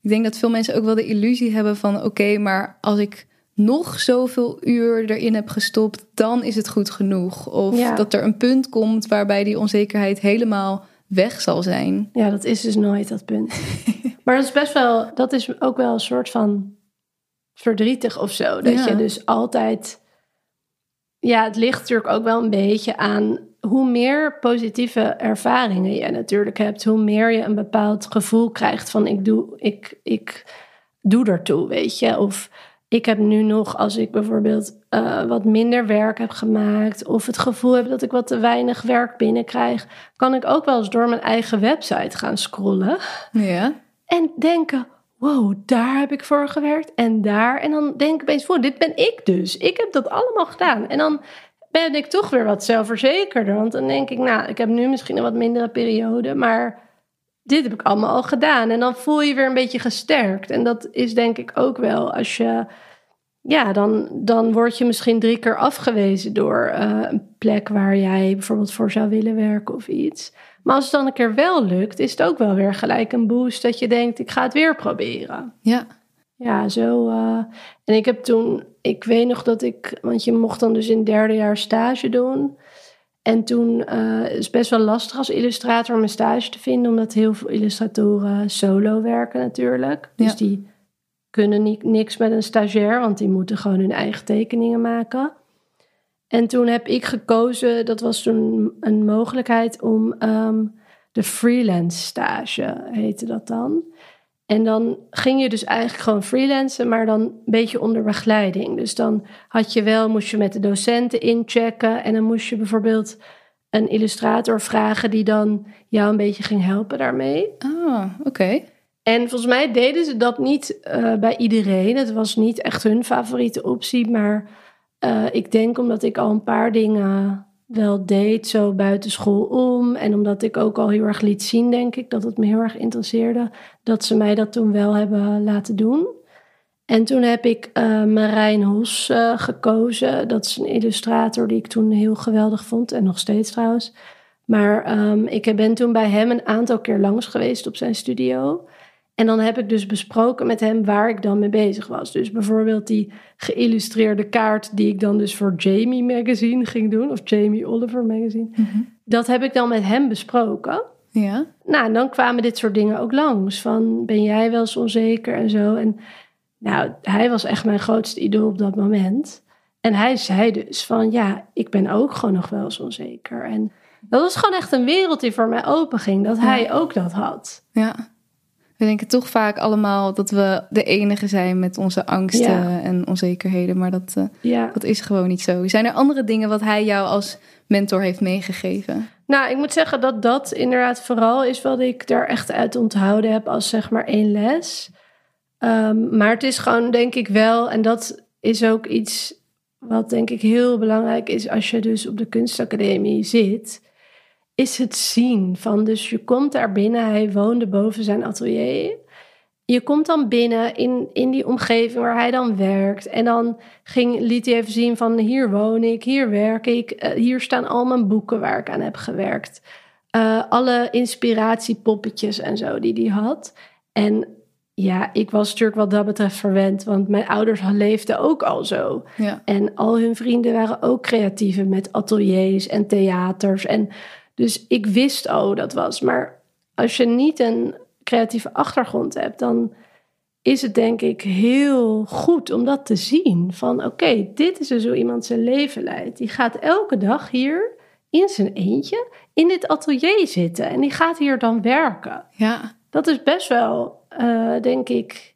Ik denk dat veel mensen ook wel de illusie hebben van: oké, maar als ik nog zoveel uur erin heb gestopt, dan is het goed genoeg. Of Ja. dat er een punt komt waarbij die onzekerheid helemaal weg zal zijn. Ja, dat is dus nooit dat punt. maar dat is best wel, dat is ook wel een soort van verdrietig of zo. Dat Ja. je dus altijd, ja, het ligt natuurlijk ook wel een beetje aan hoe meer positieve ervaringen je natuurlijk hebt, hoe meer je een bepaald gevoel krijgt van ik doe, ik, ik doe ertoe, weet je. Of ik heb nu nog, als ik bijvoorbeeld eh, wat minder werk heb gemaakt, of het gevoel heb dat ik wat te weinig werk binnenkrijg, kan ik ook wel eens door mijn eigen website gaan scrollen Ja. en denken: wow, daar heb ik voor gewerkt en daar. En dan denk ik opeens: wow, dit ben ik dus. Ik heb dat allemaal gedaan. En dan ben ik toch weer wat zelfverzekerder. Want dan denk ik: nou, ik heb nu misschien een wat mindere periode, maar dit heb ik allemaal al gedaan. En dan voel je weer een beetje gesterkt. En dat is denk ik ook wel als je. Ja, dan, dan word je misschien drie keer afgewezen door eh, een plek waar jij bijvoorbeeld voor zou willen werken of iets. Maar als het dan een keer wel lukt, is het ook wel weer gelijk een boost dat je denkt: ik ga het weer proberen. Ja. Ja, zo. eh, en ik heb toen, ik weet nog dat ik, want je mocht dan dus in derde jaar stage doen. En toen uh, is het best wel lastig als illustrator om een stage te vinden, omdat heel veel illustratoren solo werken natuurlijk. Dus Ja. die kunnen niks met een stagiair, want die moeten gewoon hun eigen tekeningen maken. En toen heb ik gekozen, dat was toen een mogelijkheid om ehm, de freelance stage, heette dat dan. En dan ging je dus eigenlijk gewoon freelancen, maar dan een beetje onder begeleiding. Dus dan had je wel, moest je met de docenten inchecken. En dan moest je bijvoorbeeld een illustrator vragen die dan jou een beetje ging helpen daarmee. Ah, oké. En volgens mij deden ze dat niet eh, bij iedereen. Het was niet echt hun favoriete optie, maar eh, ik denk omdat ik al een paar dingen wel deed, zo buiten school om. En omdat ik ook al heel erg liet zien, denk ik, dat het me heel erg interesseerde. Dat ze mij dat toen wel hebben laten doen. En toen heb ik uh, Marijn Hos uh, gekozen. Dat is een illustrator die ik toen heel geweldig vond. En nog steeds trouwens. Maar um, ik ben toen bij hem een aantal keer langs geweest op zijn studio. En dan heb ik dus besproken met hem waar ik dan mee bezig was. Dus bijvoorbeeld die geïllustreerde kaart die ik dan dus voor Jamie Magazine ging doen. Of Jamie Oliver Magazine. Mm -hmm. Dat heb ik dan met hem besproken. Ja. Nou, en dan kwamen dit soort dingen ook langs. Van, ben jij wel eens onzeker en zo. En nou, hij was echt mijn grootste idool op dat moment. En hij zei dus van, ja, ik ben ook gewoon nog wel eens onzeker. En dat was gewoon echt een wereld die voor mij open ging. Dat ja. hij ook dat had. Ja. We denken toch vaak allemaal dat we de enige zijn met onze angsten ja. en onzekerheden. Maar dat, uh, ja. dat is gewoon niet zo. Zijn er andere dingen wat hij jou als mentor heeft meegegeven? Nou, ik moet zeggen dat dat inderdaad vooral is wat ik daar echt uit onthouden heb als zeg maar één les. Um, maar het is gewoon, denk ik wel, en dat is ook iets wat denk ik heel belangrijk is als je dus op de kunstacademie zit, is het zien van, dus je komt daar binnen, hij woonde boven zijn atelier. Je komt dan binnen in, in die omgeving waar hij dan werkt. En dan ging, liet hij even zien van hier woon ik, hier werk ik. Uh, hier staan al mijn boeken waar ik aan heb gewerkt. Uh, alle inspiratiepoppetjes en zo die hij had. En ja, ik was natuurlijk wat dat betreft verwend, want mijn ouders leefden ook al zo. Ja. En al hun vrienden waren ook creatieven met ateliers en theaters. En dus ik wist hoe dat was. Maar als je niet een creatieve achtergrond hebt, dan is het denk ik heel goed om dat te zien. Van oké, okay, dit is dus hoe iemand zijn leven leidt. Die gaat elke dag hier in zijn eentje in dit atelier zitten en die gaat hier dan werken. Ja. Dat is best wel, uh, denk ik.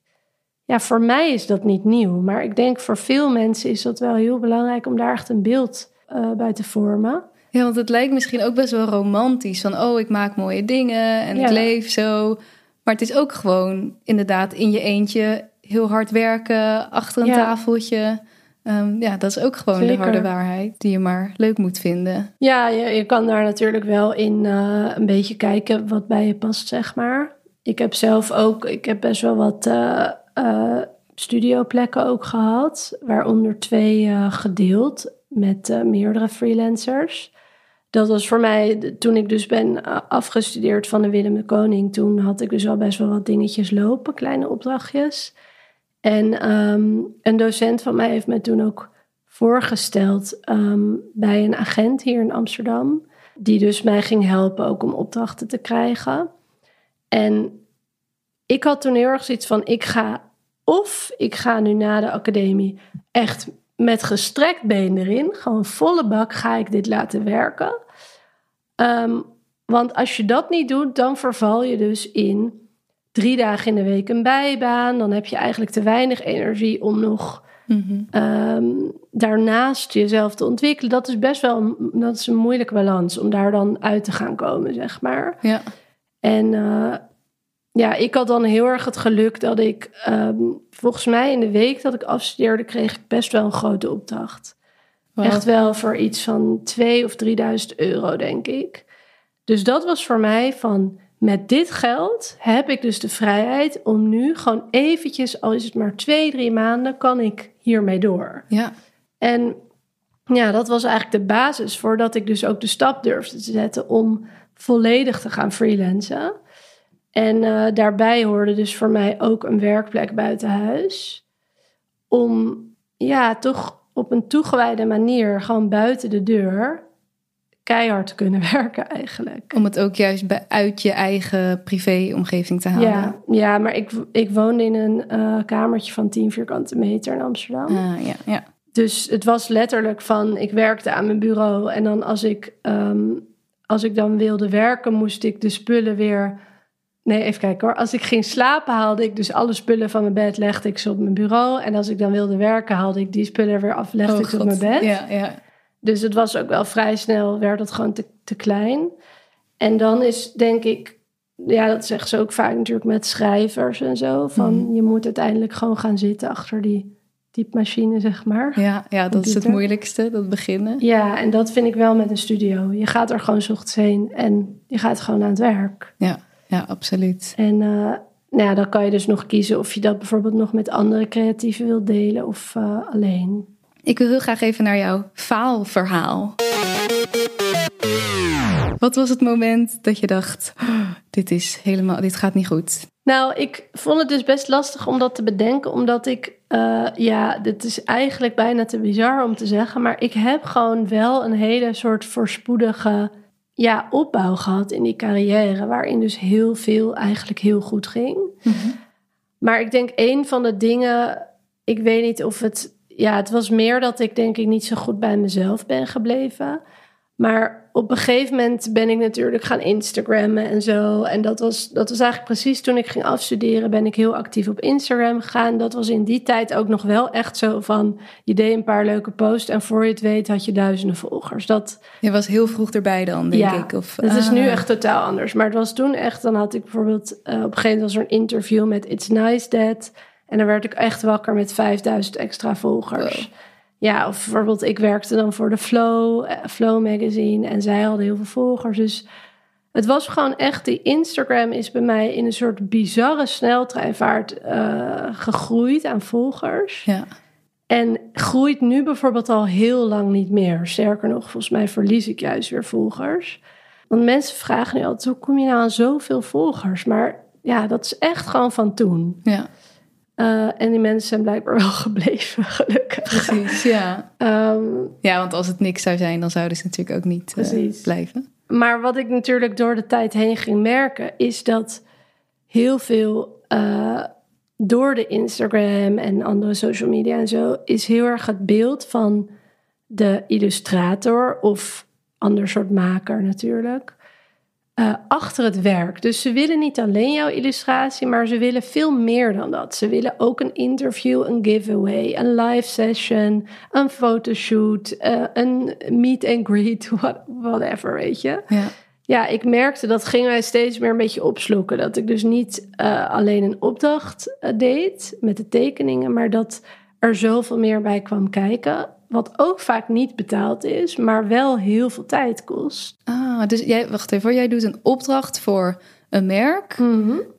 Ja, voor mij is dat niet nieuw. Maar ik denk voor veel mensen is dat wel heel belangrijk om daar echt een beeld uh, bij te vormen. Ja, want het lijkt misschien ook best wel romantisch. Van, oh, ik maak mooie dingen en ja. ik leef zo. Maar het is ook gewoon inderdaad in je eentje heel hard werken, achter een ja. tafeltje. Um, ja, dat is ook gewoon Zeker. de harde waarheid die je maar leuk moet vinden. Ja, je, je kan daar natuurlijk wel in uh, een beetje kijken wat bij je past, zeg maar. Ik heb zelf ook, ik heb best wel wat uh, uh, studioplekken ook gehad, waaronder twee gedeeld met meerdere freelancers dat was voor mij, toen ik dus ben afgestudeerd van de Willem de Koning, toen had ik dus al best wel wat dingetjes lopen, kleine opdrachtjes. En um, een docent van mij heeft me toen ook voorgesteld um, bij een agent hier in Amsterdam, die dus mij ging helpen ook om opdrachten te krijgen. En ik had toen heel erg zoiets van, ik ga of ik ga nu na de academie echt met gestrekt been erin, gewoon volle bak ga ik dit laten werken. Um, want als je dat niet doet, dan verval je dus in drie dagen in de week een bijbaan. Dan heb je eigenlijk te weinig energie om nog mm-hmm. um, daarnaast jezelf te ontwikkelen. Dat is best wel dat is een moeilijke balans om daar dan uit te gaan komen, zeg maar. Ja. En uh, ja, ik had dan heel erg het geluk dat ik, um, volgens mij in de week dat ik afstudeerde, kreeg ik best wel een grote opdracht. Wow. Echt wel voor iets van 2 of 3000 euro, denk ik. Dus dat was voor mij van, met dit geld heb ik dus de vrijheid om nu gewoon eventjes, al is het maar twee, drie maanden, kan ik hiermee door. Ja. En ja, dat was eigenlijk de basis voordat ik dus ook de stap durfde te zetten om volledig te gaan freelancen. En uh, daarbij hoorde dus voor mij ook een werkplek buiten huis. Om ja, toch op een toegewijde manier, gewoon buiten de deur, keihard te kunnen werken eigenlijk. Om het ook juist bij, uit je eigen privéomgeving te halen. Ja, ja maar ik, ik woonde in een uh, kamertje van 10 vierkante meter in Amsterdam. Ah, ja, ja. Dus het was letterlijk van, ik werkte aan mijn bureau en dan als ik, um, als ik dan wilde werken, moest ik de spullen weer Nee, even kijken hoor. Als ik ging slapen, haalde ik dus alle spullen van mijn bed, legde ik ze op mijn bureau. En als ik dan wilde werken, haalde ik die spullen weer af, legde oh, ik ze op mijn bed. Ja, ja. Dus het was ook wel vrij snel, werd het gewoon te, te klein. En dan is denk ik, ja, dat zeggen ze ook vaak natuurlijk met schrijvers en zo. Van mm. je moet uiteindelijk gewoon gaan zitten achter die typemachine, zeg maar. Ja, ja dat is het moeilijkste, dat beginnen. Ja, en dat vind ik wel met een studio. Je gaat er gewoon ochtends heen en je gaat gewoon aan het werk. Ja, ja absoluut. En eh, nou ja, dan kan je dus nog kiezen of je dat bijvoorbeeld nog met andere creatieven wilt delen of eh, alleen. Ik wil heel graag even naar jouw faalverhaal. Wat was het moment dat je dacht, "Oh, dit is helemaal, dit gaat niet goed? Nou, ik vond het dus best lastig om dat te bedenken, omdat ik, eh, ja, dit is eigenlijk bijna te bizar om te zeggen, maar ik heb gewoon wel een hele soort voorspoedige, ja, opbouw gehad in die carrière, waarin dus heel veel eigenlijk heel goed ging. Maar ik denk een van de dingen, ik weet niet of het, ja, het was meer dat ik denk ik niet zo goed bij mezelf ben gebleven. Maar op een gegeven moment ben ik natuurlijk gaan Instagrammen en zo. En dat was, dat was eigenlijk precies toen ik ging afstuderen, ben ik heel actief op Instagram gegaan. Dat was in die tijd ook nog wel echt zo van, je deed een paar leuke posts en voor je het weet had je duizenden volgers. Dat, Je was heel vroeg erbij dan, denk ja, ik. Of, het is nu ah. echt totaal anders. Maar het was toen echt, dan had ik bijvoorbeeld eh, op een gegeven moment was er een interview met It's Nice That. En dan werd ik echt wakker met 5000 extra volgers. Wow. Ja, of bijvoorbeeld ik werkte dan voor de Flow, eh, Flow magazine. En zij hadden heel veel volgers. Dus het was gewoon echt, die Instagram is bij mij in een soort bizarre sneltreinvaart eh, gegroeid aan volgers. Ja. En groeit nu bijvoorbeeld al heel lang niet meer. Sterker nog, volgens mij verlies ik juist weer volgers. Want mensen vragen nu altijd, hoe kom je nou aan zoveel volgers? Maar ja, dat is echt gewoon van toen. ja, Eh, en die mensen zijn blijkbaar wel gebleven, gelukkig. precies. Ja. Ehm, ja, want als het niks zou zijn, dan zouden ze natuurlijk ook niet eh, blijven. maar wat ik natuurlijk door de tijd heen ging merken, is dat heel veel eh, door de Instagram en andere social media en zo, is heel erg het beeld van de illustrator of ander soort maker natuurlijk. Eh, achter het werk. Dus ze willen niet alleen jouw illustratie, maar ze willen veel meer dan dat. Ze willen ook een interview, een giveaway, een live session, een fotoshoot, eh, een meet and greet, what- whatever, weet je. Ja. Ja, ik merkte dat ging mij steeds meer een beetje opsloeken. Dat ik dus niet eh, alleen een opdracht deed met de tekeningen, maar dat er zoveel meer bij kwam kijken. Wat ook vaak niet betaald is, maar wel heel veel tijd kost. Ah, dus jij, wacht even, jij doet een opdracht voor een merk.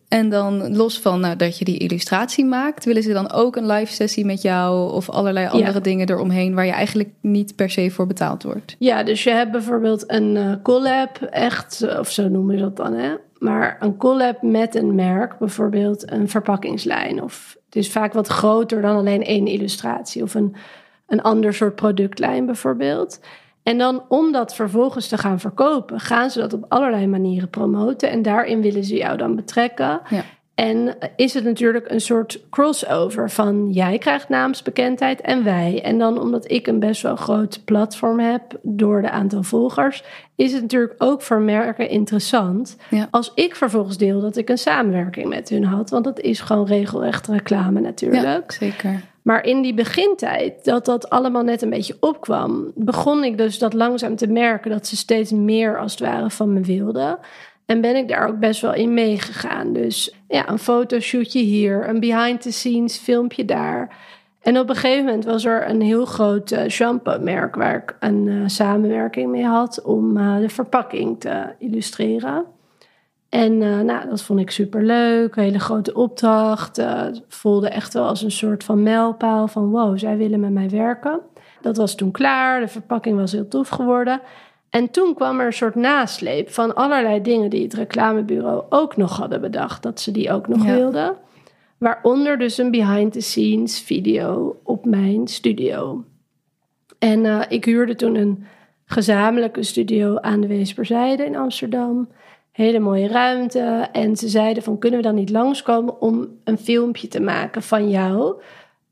En dan los van nou, dat je die illustratie maakt, willen ze dan ook een live sessie met jou of allerlei andere dingen eromheen waar je eigenlijk niet per se voor betaald wordt. Ja, dus je hebt bijvoorbeeld een eh, collab, echt, eh, of zo noemen ze dat dan, hè? Maar een collab met een merk, bijvoorbeeld een verpakkingslijn. Of het is vaak wat groter dan alleen één illustratie. Of een, een ander soort productlijn bijvoorbeeld. En dan om dat vervolgens te gaan verkopen, gaan ze dat op allerlei manieren promoten. En daarin willen ze jou dan betrekken. Ja. En is het natuurlijk een soort crossover van jij krijgt naamsbekendheid en wij. En dan omdat ik een best wel groot platform heb door de aantal volgers, is het natuurlijk ook voor merken interessant. Ja. Als ik vervolgens deel dat ik een samenwerking met hun had, want dat is gewoon regelrecht reclame natuurlijk. Ja, zeker. Maar in die begintijd, dat dat allemaal net een beetje opkwam, begon ik dus dat langzaam te merken dat ze steeds meer als het ware van me wilden. En ben ik daar ook best wel in meegegaan. Dus ja, een fotoshootje hier, een behind the scenes filmpje daar. En op een gegeven moment was er een heel groot eh, shampoo-merk waar ik een eh, samenwerking mee had om eh, de verpakking te illustreren. En eh, nou, dat vond ik super leuk. Een hele grote opdracht. Eh, voelde echt wel als een soort van mijlpaal van wow, zij willen met mij werken. Dat was toen klaar. De verpakking was heel tof geworden. En toen kwam er een soort nasleep van allerlei dingen die het reclamebureau ook nog hadden bedacht. Dat ze die ook nog Ja. wilden. Waaronder dus een behind the scenes video op mijn studio. En eh, ik huurde toen een gezamenlijke studio aan de Weesperzijde in Amsterdam. Hele mooie ruimte. En ze zeiden van kunnen we dan niet langskomen om een filmpje te maken van jou.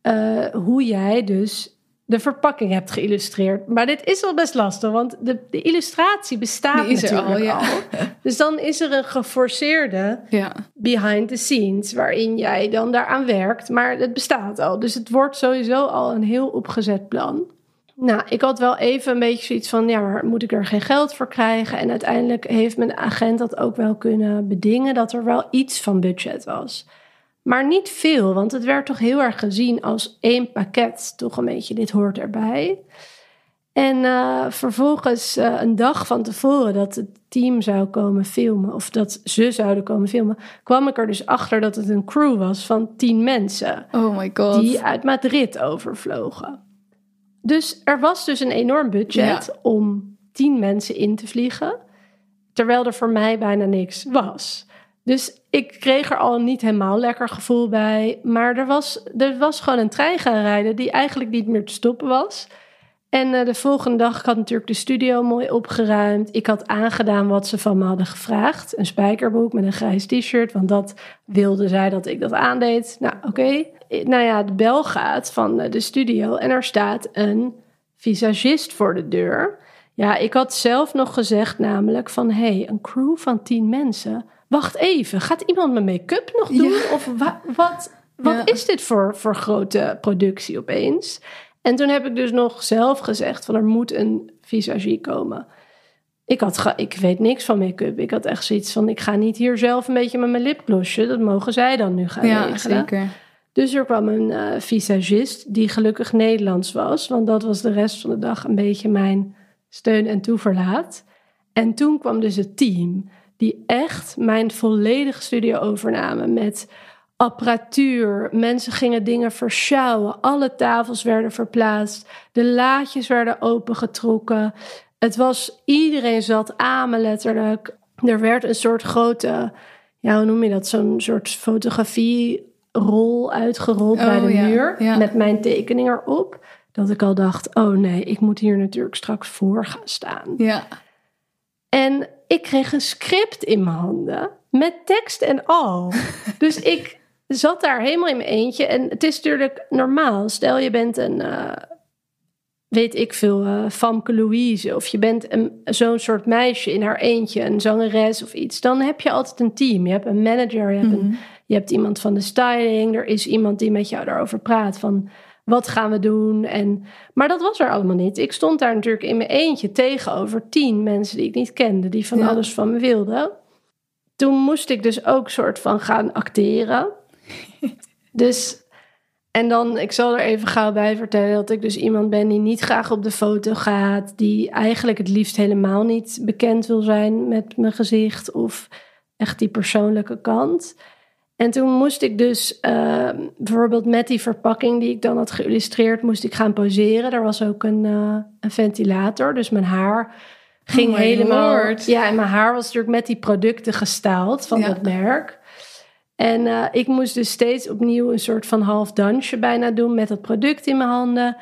eh, hoe jij dus de verpakking hebt geïllustreerd. Maar dit is wel best lastig, want de, de illustratie bestaat Die is er natuurlijk al, ja. Dus dan is er een geforceerde Ja, behind the scenes, waarin jij dan daaraan werkt. Maar het bestaat al. Dus het wordt sowieso al een heel opgezet plan. Nou, ik had wel even een beetje zoiets van, ja, maar moet ik er geen geld voor krijgen? En uiteindelijk heeft mijn agent dat ook wel kunnen bedingen, dat er wel iets van budget was. Maar niet veel, want het werd toch heel erg gezien als één pakket. Toch een beetje, dit hoort erbij. En uh, vervolgens, uh, een dag van tevoren dat het team zou komen filmen, of dat ze zouden komen filmen, kwam ik er dus achter dat het een crew was van tien mensen. Oh my god. Die uit Madrid overvlogen. Dus er was dus een enorm budget ja. om tien mensen in te vliegen, terwijl er voor mij bijna niks was. Dus ik kreeg er al niet helemaal lekker gevoel bij. Maar er was, er was gewoon een trein gaan rijden die eigenlijk niet meer te stoppen was. En uh, de volgende dag, ik had natuurlijk de studio mooi opgeruimd. Ik had aangedaan wat ze van me hadden gevraagd. Een spijkerbroek met een grijs t-shirt, want dat wilde zij dat ik dat aandeed. Nou, oké. Okay. Nou ja, de bel gaat van de studio en er staat een visagist voor de deur. Ja, ik had zelf nog gezegd namelijk van... hé, hey, een crew van tien mensen. Wacht even, gaat iemand mijn make-up nog doen? Ja. Of wa wat, wat ja. is dit voor, voor grote productie opeens? En toen heb ik dus nog zelf gezegd van er moet een visagie komen. Ik, had ik weet niks van make-up. Ik had echt zoiets van ik ga niet hier zelf een beetje met mijn lipglossje. Dat mogen zij dan nu gaan ja, regelen. Zeker. Dus er kwam een uh, visagist die gelukkig Nederlands was. Want dat was de rest van de dag een beetje mijn steun en toeverlaat. En toen kwam dus het team die echt mijn volledige studio overnamen met apparatuur. Mensen gingen dingen verschouwen. Alle tafels werden verplaatst. De laadjes werden opengetrokken. Het was, iedereen zat aan me letterlijk. Er werd een soort grote, ja, hoe noem je dat? Zo'n soort fotografierol uitgerold oh, bij de ja, muur. ja. Met mijn tekening erop. Dat ik al dacht, oh nee, ik moet hier natuurlijk straks voor gaan staan. Ja. En ik kreeg een script in mijn handen. Met tekst en al. dus ik zat daar helemaal in mijn eentje. En het is natuurlijk normaal. Stel je bent een, uh, weet ik veel, uh, Famke Louise. Of je bent een, zo'n soort meisje in haar eentje. Een zangeres of iets. Dan heb je altijd een team. Je hebt een manager. Je hebt, een, je hebt iemand van de styling. Er is iemand die met jou daarover praat. Van wat gaan we doen? En, maar dat was er allemaal niet. Ik stond daar natuurlijk in mijn eentje tegenover tien mensen die ik niet kende. Die van Ja. alles van me wilden. Toen moest ik dus ook soort van gaan acteren. dus, en dan, ik zal er even gauw bij vertellen dat ik dus iemand ben die niet graag op de foto gaat. Die eigenlijk het liefst helemaal niet bekend wil zijn met mijn gezicht of echt die persoonlijke kant. En toen moest ik dus uh, bijvoorbeeld met die verpakking die ik dan had geïllustreerd, moest ik gaan poseren. Er was ook een, uh, een ventilator, dus mijn haar ging Oh helemaal. lord. Ja, en mijn haar was natuurlijk met die producten gestaald van Ja. dat merk. En uh, ik moest dus steeds opnieuw een soort van half dansje bijna doen met dat product in mijn handen.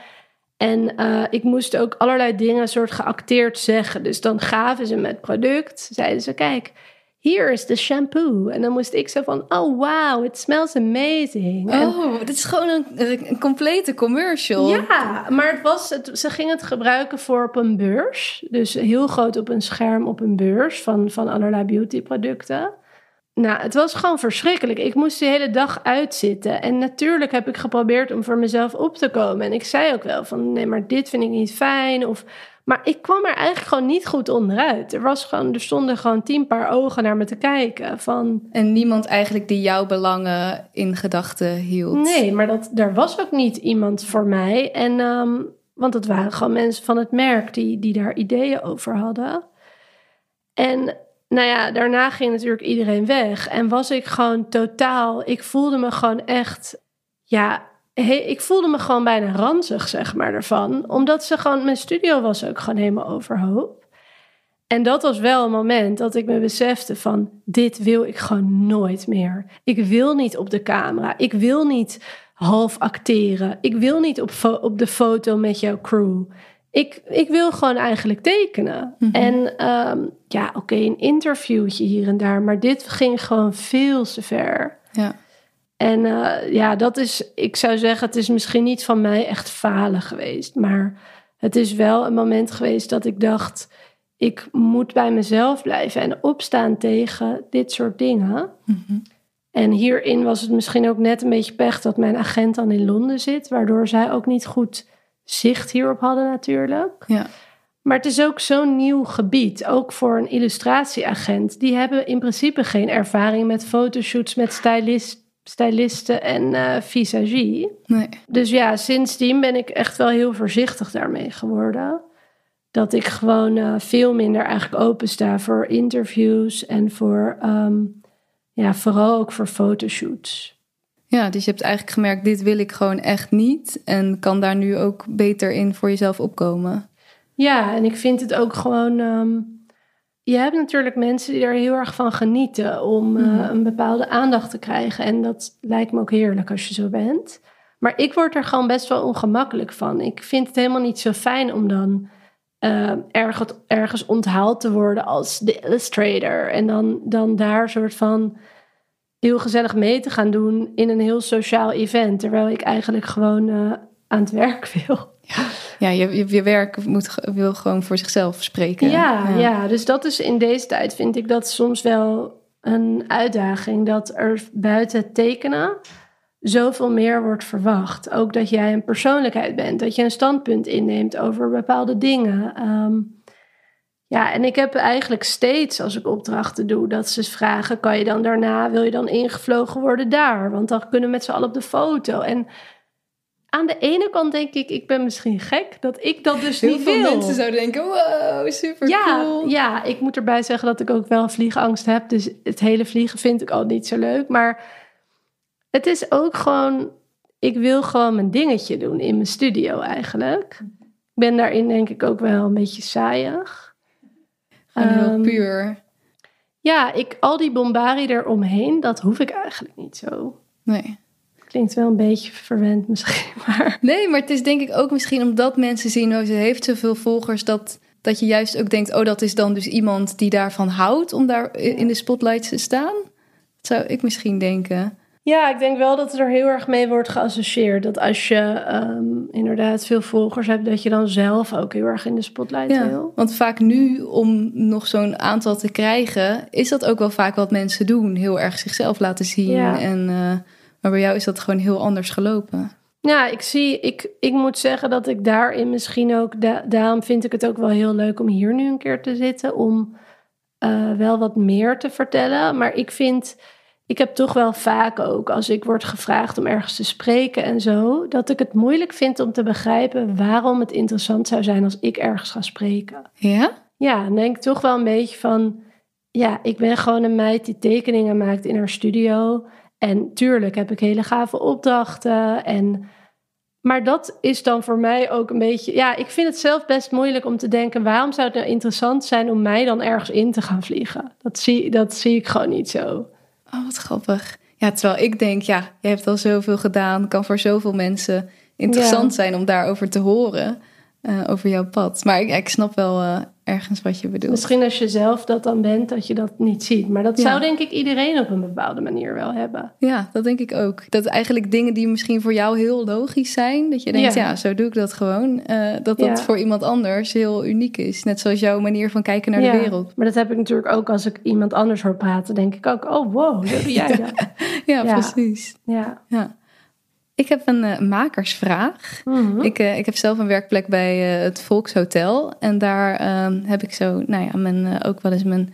En uh, ik moest ook allerlei dingen soort geacteerd zeggen. Dus dan gaven ze me het product. Zeiden ze, kijk, hier is de shampoo. En dan moest ik zo van, oh wow, it smells amazing. En- Oh, dit is gewoon een, een complete commercial. ja, maar het was, het, ze gingen het gebruiken voor op een beurs. Dus heel groot op een scherm op een beurs van, van allerlei beautyproducten. Nou, het was gewoon verschrikkelijk. Ik moest de hele dag uitzitten. En natuurlijk heb ik geprobeerd om voor mezelf op te komen. En ik zei ook wel van, nee, maar dit vind ik niet fijn. Of, maar ik kwam er eigenlijk gewoon niet goed onderuit. Er, was gewoon, er stonden gewoon tien paar ogen naar me te kijken. Van, En niemand eigenlijk die jouw belangen in gedachten hield. Nee, maar dat, er was ook niet iemand voor mij. En, ehm, want het waren gewoon mensen van het merk die, die daar ideeën over hadden. En nou ja, daarna ging natuurlijk iedereen weg. En was ik gewoon totaal... Ik voelde me gewoon echt... Ja, ik voelde me gewoon bijna ranzig, zeg maar, ervan. Omdat ze gewoon... Mijn studio was ook gewoon helemaal overhoop. En dat was wel een moment dat ik me besefte van... Dit wil ik gewoon nooit meer. Ik wil niet op de camera. Ik wil niet half acteren. Ik wil niet op, op de foto met jouw crew. Ik, ik wil gewoon eigenlijk tekenen. En ehm, ja, oké, een interviewtje hier en daar. Maar dit ging gewoon veel te ver. Ja. En eh, ja, dat is, ik zou zeggen, het is misschien niet van mij echt falen geweest. Maar het is wel een moment geweest dat ik dacht, ik moet bij mezelf blijven en opstaan tegen dit soort dingen. En hierin was het misschien ook net een beetje pech dat mijn agent dan in Londen zit, waardoor zij ook niet goed zicht hierop hadden natuurlijk. Ja. Maar het is ook zo'n nieuw gebied, ook voor een illustratieagent. Die hebben in principe geen ervaring met fotoshoots, met stylist, styliste en eh, visagie. Nee. Dus ja, sindsdien ben ik echt wel heel voorzichtig daarmee geworden. Dat ik gewoon eh, veel minder eigenlijk opensta voor interviews en voor, ehm, ja, vooral ook voor fotoshoots. Ja, dus je hebt eigenlijk gemerkt, dit wil ik gewoon echt niet. En kan daar nu ook beter in voor jezelf opkomen. Ja, en ik vind het ook gewoon. ehm, je hebt natuurlijk mensen die er heel erg van genieten om eh, Mhm. een bepaalde aandacht te krijgen. En dat lijkt me ook heerlijk als je zo bent. Maar ik word er gewoon best wel ongemakkelijk van. Ik vind het helemaal niet zo fijn om dan eh, ergens, ergens onthaald te worden als de illustrator. En dan, dan daar soort van heel gezellig mee te gaan doen in een heel sociaal event. Terwijl ik eigenlijk gewoon eh, aan het werk wil. Ja, je, je, je werk moet, wil gewoon voor zichzelf spreken. Ja, ja. dus dat is in deze tijd vind ik dat soms wel een uitdaging. Dat er buiten het tekenen zoveel meer wordt verwacht. Ook dat jij een persoonlijkheid bent. Dat je een standpunt inneemt over bepaalde dingen. Ehm, ja, en ik heb eigenlijk steeds als ik opdrachten doe... dat ze vragen, kan je dan daarna... wil je dan ingevlogen worden daar? Want dan kunnen we met z'n allen op de foto. En aan de ene kant denk ik, ik ben misschien gek... dat ik dat dus Heel niet veel wil. mensen zouden denken, wow, super Ja, cool. ja, ik moet erbij zeggen dat ik ook wel vliegangst heb. Dus het hele vliegen vind ik al niet zo leuk. Maar het is ook gewoon... Ik wil gewoon mijn dingetje doen in mijn studio eigenlijk. Ik ben daarin denk ik ook wel een beetje saaiig. Gewoon heel Ehm, puur. Ja, ik, al die bombari eromheen, dat hoef ik eigenlijk niet zo. Nee. Klinkt wel een beetje verwend misschien, maar... nee, maar het is denk ik ook misschien omdat mensen zien... oh, ze heeft zoveel volgers... dat, dat je juist ook denkt... oh, dat is dan dus iemand die daarvan houdt... om daar in de spotlight te staan. Dat zou ik misschien denken. Ja, ik denk wel dat er heel erg mee wordt geassocieerd. Dat als je ehm, inderdaad veel volgers hebt, dat je dan zelf ook heel erg in de spotlight Ja, wil. want vaak nu, om nog zo'n aantal te krijgen... is dat ook wel vaak wat mensen doen. Heel erg zichzelf laten zien. Ja. En, eh, maar bij jou is dat gewoon heel anders gelopen. Ja, ik zie, ik, ik moet zeggen dat ik daarin misschien ook, da- daarom vind ik het ook wel heel leuk om hier nu een keer te zitten, om eh, wel wat meer te vertellen. Maar ik vind, ik heb toch wel vaak ook, als ik word gevraagd om ergens te spreken en zo, dat ik het moeilijk vind om te begrijpen waarom het interessant zou zijn als ik ergens ga spreken. Ja? Ja, dan denk ik toch wel een beetje van... Ja, ik ben gewoon een meid die tekeningen maakt in haar studio. En tuurlijk heb ik hele gave opdrachten. En... Maar dat is dan voor mij ook een beetje... Ja, ik vind het zelf best moeilijk om te denken... waarom zou het nou interessant zijn om mij dan ergens in te gaan vliegen? Dat zie, dat zie ik gewoon niet zo. Oh, wat grappig. Ja, terwijl ik denk, ja, je hebt al zoveel gedaan. Kan voor zoveel mensen interessant Ja. zijn om daarover te horen. Eh, over jouw pad. Maar ik, ik snap wel eh, ergens wat je bedoelt. Misschien als je zelf dat dan bent, dat je dat niet ziet. Maar dat Ja. zou denk ik iedereen op een bepaalde manier wel hebben. Ja, dat denk ik ook. Dat eigenlijk dingen die misschien voor jou heel logisch zijn, dat je denkt, ja, Ja. zo doe ik dat gewoon. eh, dat dat Ja. voor iemand anders heel uniek is. Net zoals jouw manier van kijken naar de wereld. Maar dat heb ik natuurlijk ook als ik iemand anders hoor praten. denk ik ook, oh wow, doe jij dat. Ja, Ja. precies. Ja. Ja. Ik heb een eh, makersvraag. Mhm. Ik, eh, ik heb zelf een werkplek bij eh, het Volkshotel. En daar ehm, heb ik zo, nou ja, mijn, ook wel eens mijn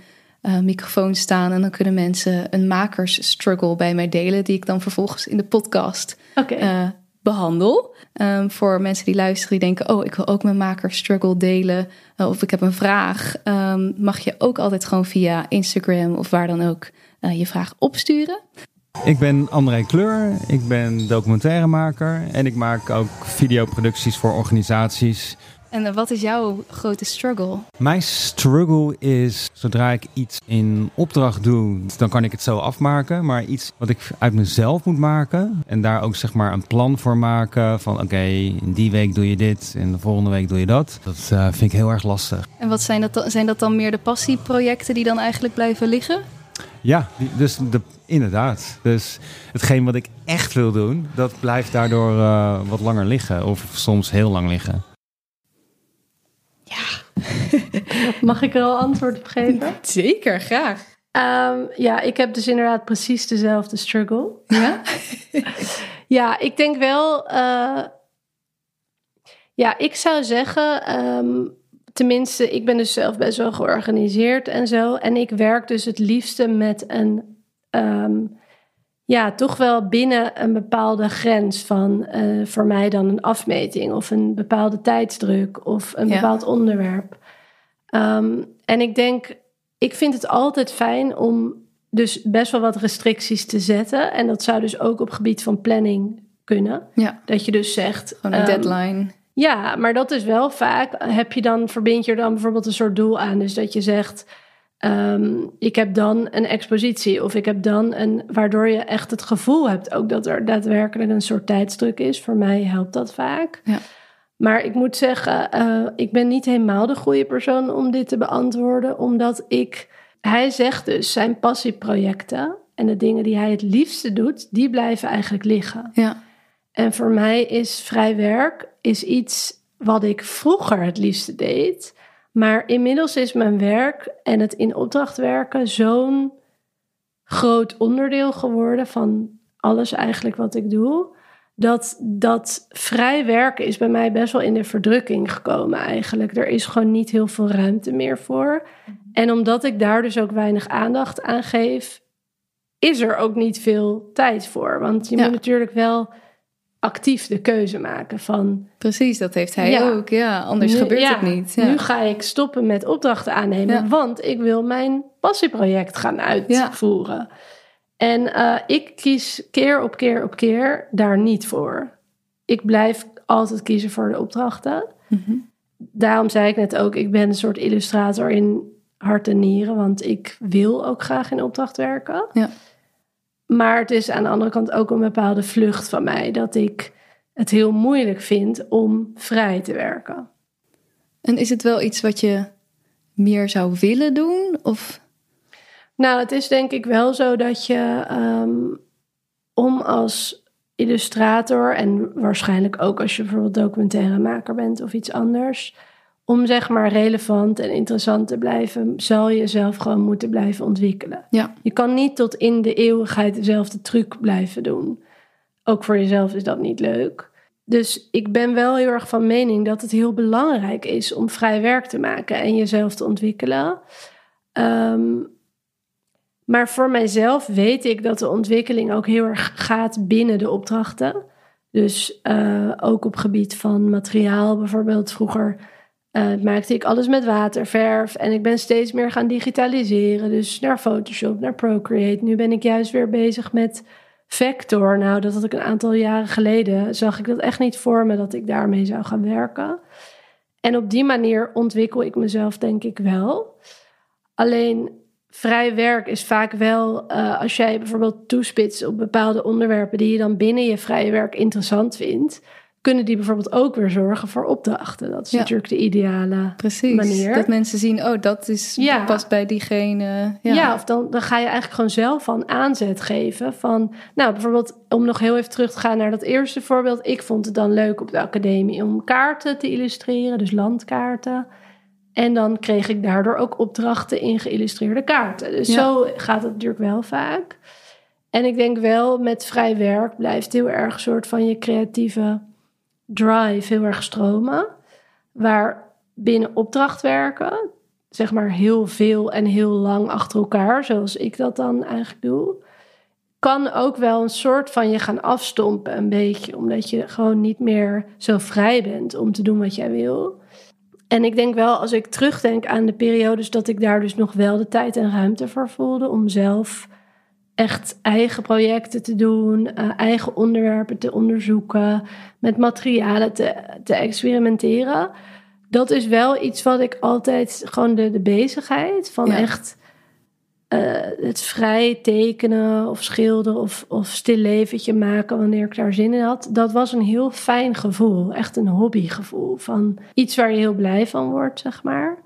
microfoon staan. En dan kunnen mensen een makersstruggle bij mij delen. Die ik dan vervolgens in de podcast eh, behandel. Ehm, voor mensen die luisteren die denken... oh, ik wil ook mijn makersstruggle delen. of ik heb een vraag. ehm, mag je ook altijd gewoon via Instagram of waar dan ook... je vraag opsturen. Ik ben André Kleur, ik ben documentairemaker en ik maak ook videoproducties voor organisaties. En eh, wat is jouw grote struggle? Mijn struggle is, zodra ik iets in opdracht doe, dan kan ik het zo afmaken. Maar iets wat ik uit mezelf moet maken en daar ook zeg maar een plan voor maken. Van oké, in die week doe je dit en de volgende week doe je dat. Dat eh, vind ik heel erg lastig. En wat zijn dat, dan, zijn dat dan meer de passieprojecten die dan eigenlijk blijven liggen? Ja, die- dus de, inderdaad. Dus hetgeen wat ik echt wil doen, dat blijft daardoor eh, wat langer liggen. Of soms heel lang liggen. Mag ik er al antwoord op geven? Zeker, graag. Ehm, ja, ik heb dus inderdaad precies dezelfde struggle. Ja? Ja, ik denk wel. eh, ja, ik zou zeggen. ehm, tenminste, ik ben dus zelf best wel georganiseerd en zo. En ik werk dus het liefste met een. ehm, ja, toch wel binnen een bepaalde grens van uh, voor mij dan een afmeting of een bepaalde tijdsdruk of een bepaald onderwerp. Um, en ik denk, ik vind het altijd fijn om dus best wel wat restricties te zetten. En dat zou dus ook op gebied van planning kunnen. Ja. Dat je dus zegt. Gewoon een um, deadline. Ja, maar dat is wel vaak. Heb je dan, verbind je er dan bijvoorbeeld een soort doel aan. Dus dat je zegt. Um, ik heb dan een expositie of ik heb dan een, waardoor je echt het gevoel hebt ook dat er daadwerkelijk een soort tijdsdruk is. Voor mij helpt dat vaak. Ja. Maar ik moet zeggen, uh, ik ben niet helemaal de goede persoon om dit te beantwoorden, omdat ik, hij zegt dus, zijn passieprojecten en de dingen die hij het liefste doet, die blijven eigenlijk liggen. Ja. En voor mij is vrij werk is iets wat ik vroeger het liefste deed. Maar inmiddels is mijn werk en het in opdracht werken zo'n groot onderdeel geworden van alles eigenlijk wat ik doe. Dat, dat vrij werken is bij mij best wel in de verdrukking gekomen eigenlijk. Er is gewoon niet heel veel ruimte meer voor. En omdat ik daar dus ook weinig aandacht aan geef, is er ook niet veel tijd voor. Want je Ja. moet natuurlijk wel actief de keuze maken van... Precies, dat heeft hij Ja. ook. Ja, anders nu- gebeurt ja, het niet. Ja. Nu ga ik stoppen met opdrachten aannemen, want ik wil mijn passieproject gaan uitvoeren. En eh, ik kies keer op keer op keer daar niet voor. Ik blijf altijd kiezen voor de opdrachten. Mhm. Daarom zei ik net ook, ik ben een soort illustrator in hart en nieren, want ik wil ook graag in opdracht werken. Ja. Maar het is aan de andere kant ook een bepaalde vlucht van mij, dat ik het heel moeilijk vind om vrij te werken. En is het wel iets wat je meer zou willen doen? Of Nou, het is denk ik wel zo dat je ehm, om als illustrator en waarschijnlijk ook als je bijvoorbeeld documentairemaker bent of iets anders, om zeg maar relevant en interessant te blijven, zal je jezelf gewoon moeten blijven ontwikkelen. ja, Je kan niet tot in de eeuwigheid dezelfde truc blijven doen. Ook voor jezelf is dat niet leuk. Dus ik ben wel heel erg van mening dat het heel belangrijk is om vrij werk te maken en jezelf te ontwikkelen. Ehm, maar voor mijzelf weet ik dat de ontwikkeling ook heel erg gaat binnen de opdrachten. Dus eh, ook op gebied van materiaal bijvoorbeeld. Vroeger eh, maakte ik alles met waterverf en ik ben steeds meer gaan digitaliseren. Dus naar Photoshop, naar Procreate. Nu ben ik juist weer bezig met Vector. Nou, dat had ik een aantal jaren geleden. Zag ik dat echt niet voor me dat ik daarmee zou gaan werken. En op die manier ontwikkel ik mezelf denk ik wel. Alleen vrij werk is vaak wel, eh, als jij bijvoorbeeld toespitst op bepaalde onderwerpen die je dan binnen je vrije werk interessant vindt, kunnen die bijvoorbeeld ook weer zorgen voor opdrachten. Dat is Ja. natuurlijk de ideale precies. manier. Dat mensen zien, oh, dat is Ja. past bij diegene. Ja, Ja, of dan, dan ga je eigenlijk gewoon zelf van aanzet geven. Van, nou, bijvoorbeeld, om nog heel even terug te gaan naar dat eerste voorbeeld. Ik vond het dan leuk op de academie om kaarten te illustreren, dus landkaarten. En dan kreeg ik daardoor ook opdrachten in geïllustreerde kaarten. Dus zo gaat het natuurlijk wel vaak. En ik denk wel, met vrij werk blijft heel erg een soort van je creatieve drive heel erg stromen. Waar binnen opdracht werken, zeg maar heel veel en heel lang achter elkaar, zoals ik dat dan eigenlijk doe, kan ook wel een soort van je gaan afstompen, een beetje, omdat je gewoon niet meer zo vrij bent om te doen wat jij wil. En ik denk wel, als ik terugdenk aan de periodes dat ik daar dus nog wel de tijd en ruimte voor voelde om zelf echt eigen projecten te doen, eh, eigen onderwerpen te onderzoeken, met materialen te, te experimenteren. Dat is wel iets wat ik altijd, gewoon de, de bezigheid van Ja. echt eh, het vrij tekenen of schilderen of, of stil leventje maken wanneer ik daar zin in had. Dat was een heel fijn gevoel, echt een hobbygevoel van iets waar je heel blij van wordt, zeg maar.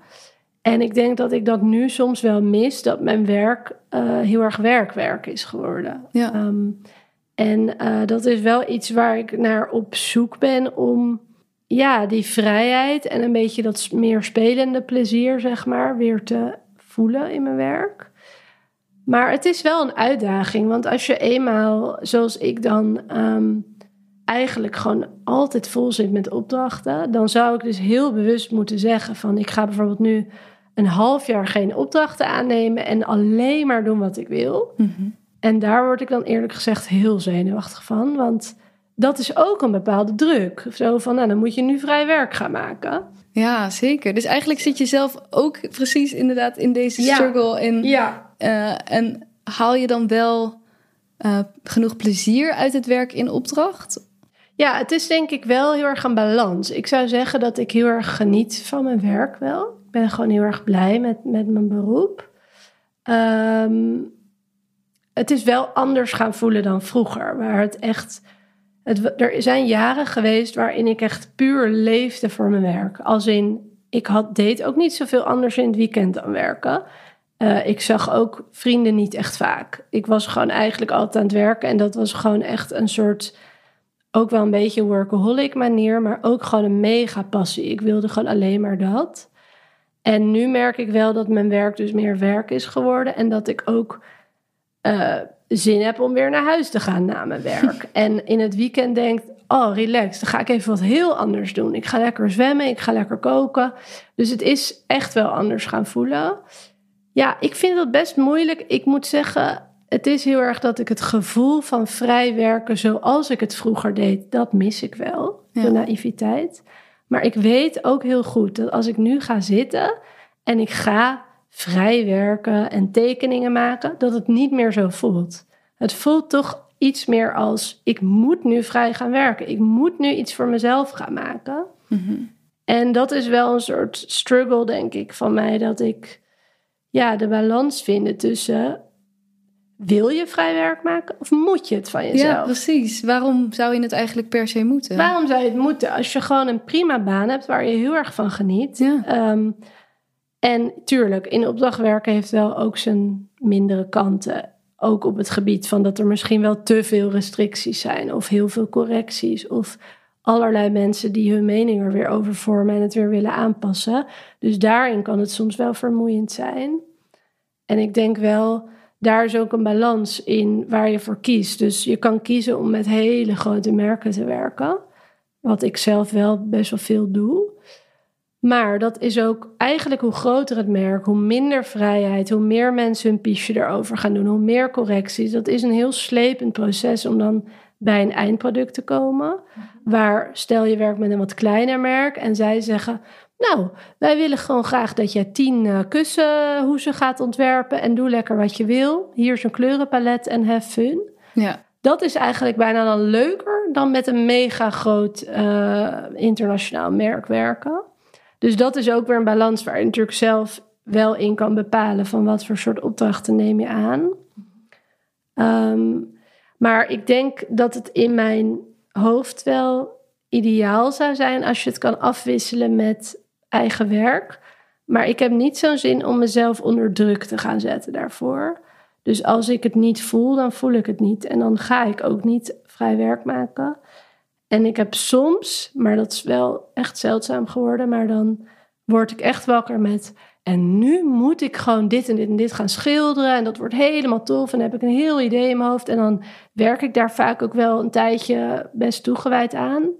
En ik denk dat ik dat nu soms wel mis, dat mijn werk eh, heel erg werkwerk is geworden. Ja. Ehm, en eh, dat is wel iets waar ik naar op zoek ben om ja, die vrijheid en een beetje dat meer spelende plezier, zeg maar, weer te voelen in mijn werk. Maar het is wel een uitdaging, want als je eenmaal, zoals ik dan, ehm, eigenlijk gewoon altijd vol zit met opdrachten, dan zou ik dus heel bewust moeten zeggen van ik ga bijvoorbeeld nu een half jaar geen opdrachten aannemen en alleen maar doen wat ik wil. Mhm. En daar word ik dan eerlijk gezegd heel zenuwachtig van. Want dat is ook een bepaalde druk. Zo van, nou, dan moet je nu vrij werk gaan maken. Ja, zeker. Dus eigenlijk zit je zelf ook precies inderdaad in deze struggle. En, ja. Uh, en haal je dan wel uh, genoeg plezier uit het werk in opdracht? Ja, het is denk ik wel heel erg een balans. Ik zou zeggen dat ik heel erg geniet van mijn werk wel. Ik ben gewoon heel erg blij met, met mijn beroep. Um, het is wel anders gaan voelen dan vroeger. Waar het echt. Het, er zijn jaren geweest waarin ik echt puur leefde voor mijn werk. Als in, ik had, deed ook niet zoveel anders in het weekend dan werken. Uh, ik zag ook vrienden niet echt vaak. Ik was gewoon eigenlijk altijd aan het werken. En dat was gewoon echt een soort. Ook wel een beetje workaholic manier, maar ook gewoon een mega passie. Ik wilde gewoon alleen maar dat. En nu merk ik wel dat mijn werk dus meer werk is geworden. En dat ik ook uh, zin heb om weer naar huis te gaan na mijn werk. en in het weekend denkt, oh relax, dan ga ik even wat heel anders doen. Ik ga lekker zwemmen, ik ga lekker koken. Dus het is echt wel anders gaan voelen. Ja, ik vind dat best moeilijk. Ik moet zeggen, het is heel erg dat ik het gevoel van vrij werken zoals ik het vroeger deed, dat mis ik wel. De naïviteit. Maar ik weet ook heel goed dat als ik nu ga zitten en ik ga vrij werken en tekeningen maken, dat het niet meer zo voelt. Het voelt toch iets meer als: ik moet nu vrij gaan werken. Ik moet nu iets voor mezelf gaan maken. Mhm. En dat is wel een soort struggle, denk ik, van mij, dat ik ja, de balans vind tussen. Wil je vrij werk maken of moet je het van jezelf? Ja, precies. Waarom zou je het eigenlijk per se moeten? Waarom zou je het moeten? Als je gewoon een prima baan hebt waar je heel erg van geniet. Ja. Ehm, en tuurlijk, in opdracht werken heeft wel ook zijn mindere kanten. Ook op het gebied van dat er misschien wel te veel restricties zijn, of heel veel correcties, of allerlei mensen die hun mening er weer over vormen en het weer willen aanpassen. Dus daarin kan het soms wel vermoeiend zijn. En ik denk wel, daar is ook een balans in waar je voor kiest. Dus je kan kiezen om met hele grote merken te werken, wat ik zelf wel best wel veel doe. Maar dat is ook eigenlijk hoe groter het merk, hoe minder vrijheid, hoe meer mensen hun piesje erover gaan doen, hoe meer correcties. Dat is een heel slepend proces om dan bij een eindproduct te komen. Waar stel je werkt met een wat kleiner merk en zij zeggen: Nou, wij willen gewoon graag dat je tien uh, kussenhoezen gaat ontwerpen en doe lekker wat je wil. Hier is een kleurenpalet en have fun. Ja. Dat is eigenlijk bijna dan leuker dan met een mega groot uh, internationaal merk werken. Dus dat is ook weer een balans waar je natuurlijk zelf wel in kan bepalen van wat voor soort opdrachten neem je aan. Ehm, maar ik denk dat het in mijn hoofd wel ideaal zou zijn als je het kan afwisselen met eigen werk. Maar ik heb niet zo'n zin om mezelf onder druk te gaan zetten daarvoor. Dus als ik het niet voel, dan voel ik het niet. En dan ga ik ook niet vrij werk maken. En ik heb soms, maar dat is wel echt zeldzaam geworden, maar dan word ik echt wakker met. En nu moet ik gewoon dit en dit en dit gaan schilderen. En dat wordt helemaal tof. En dan heb ik een heel idee in mijn hoofd. En dan werk ik daar vaak ook wel een tijdje best toegewijd aan.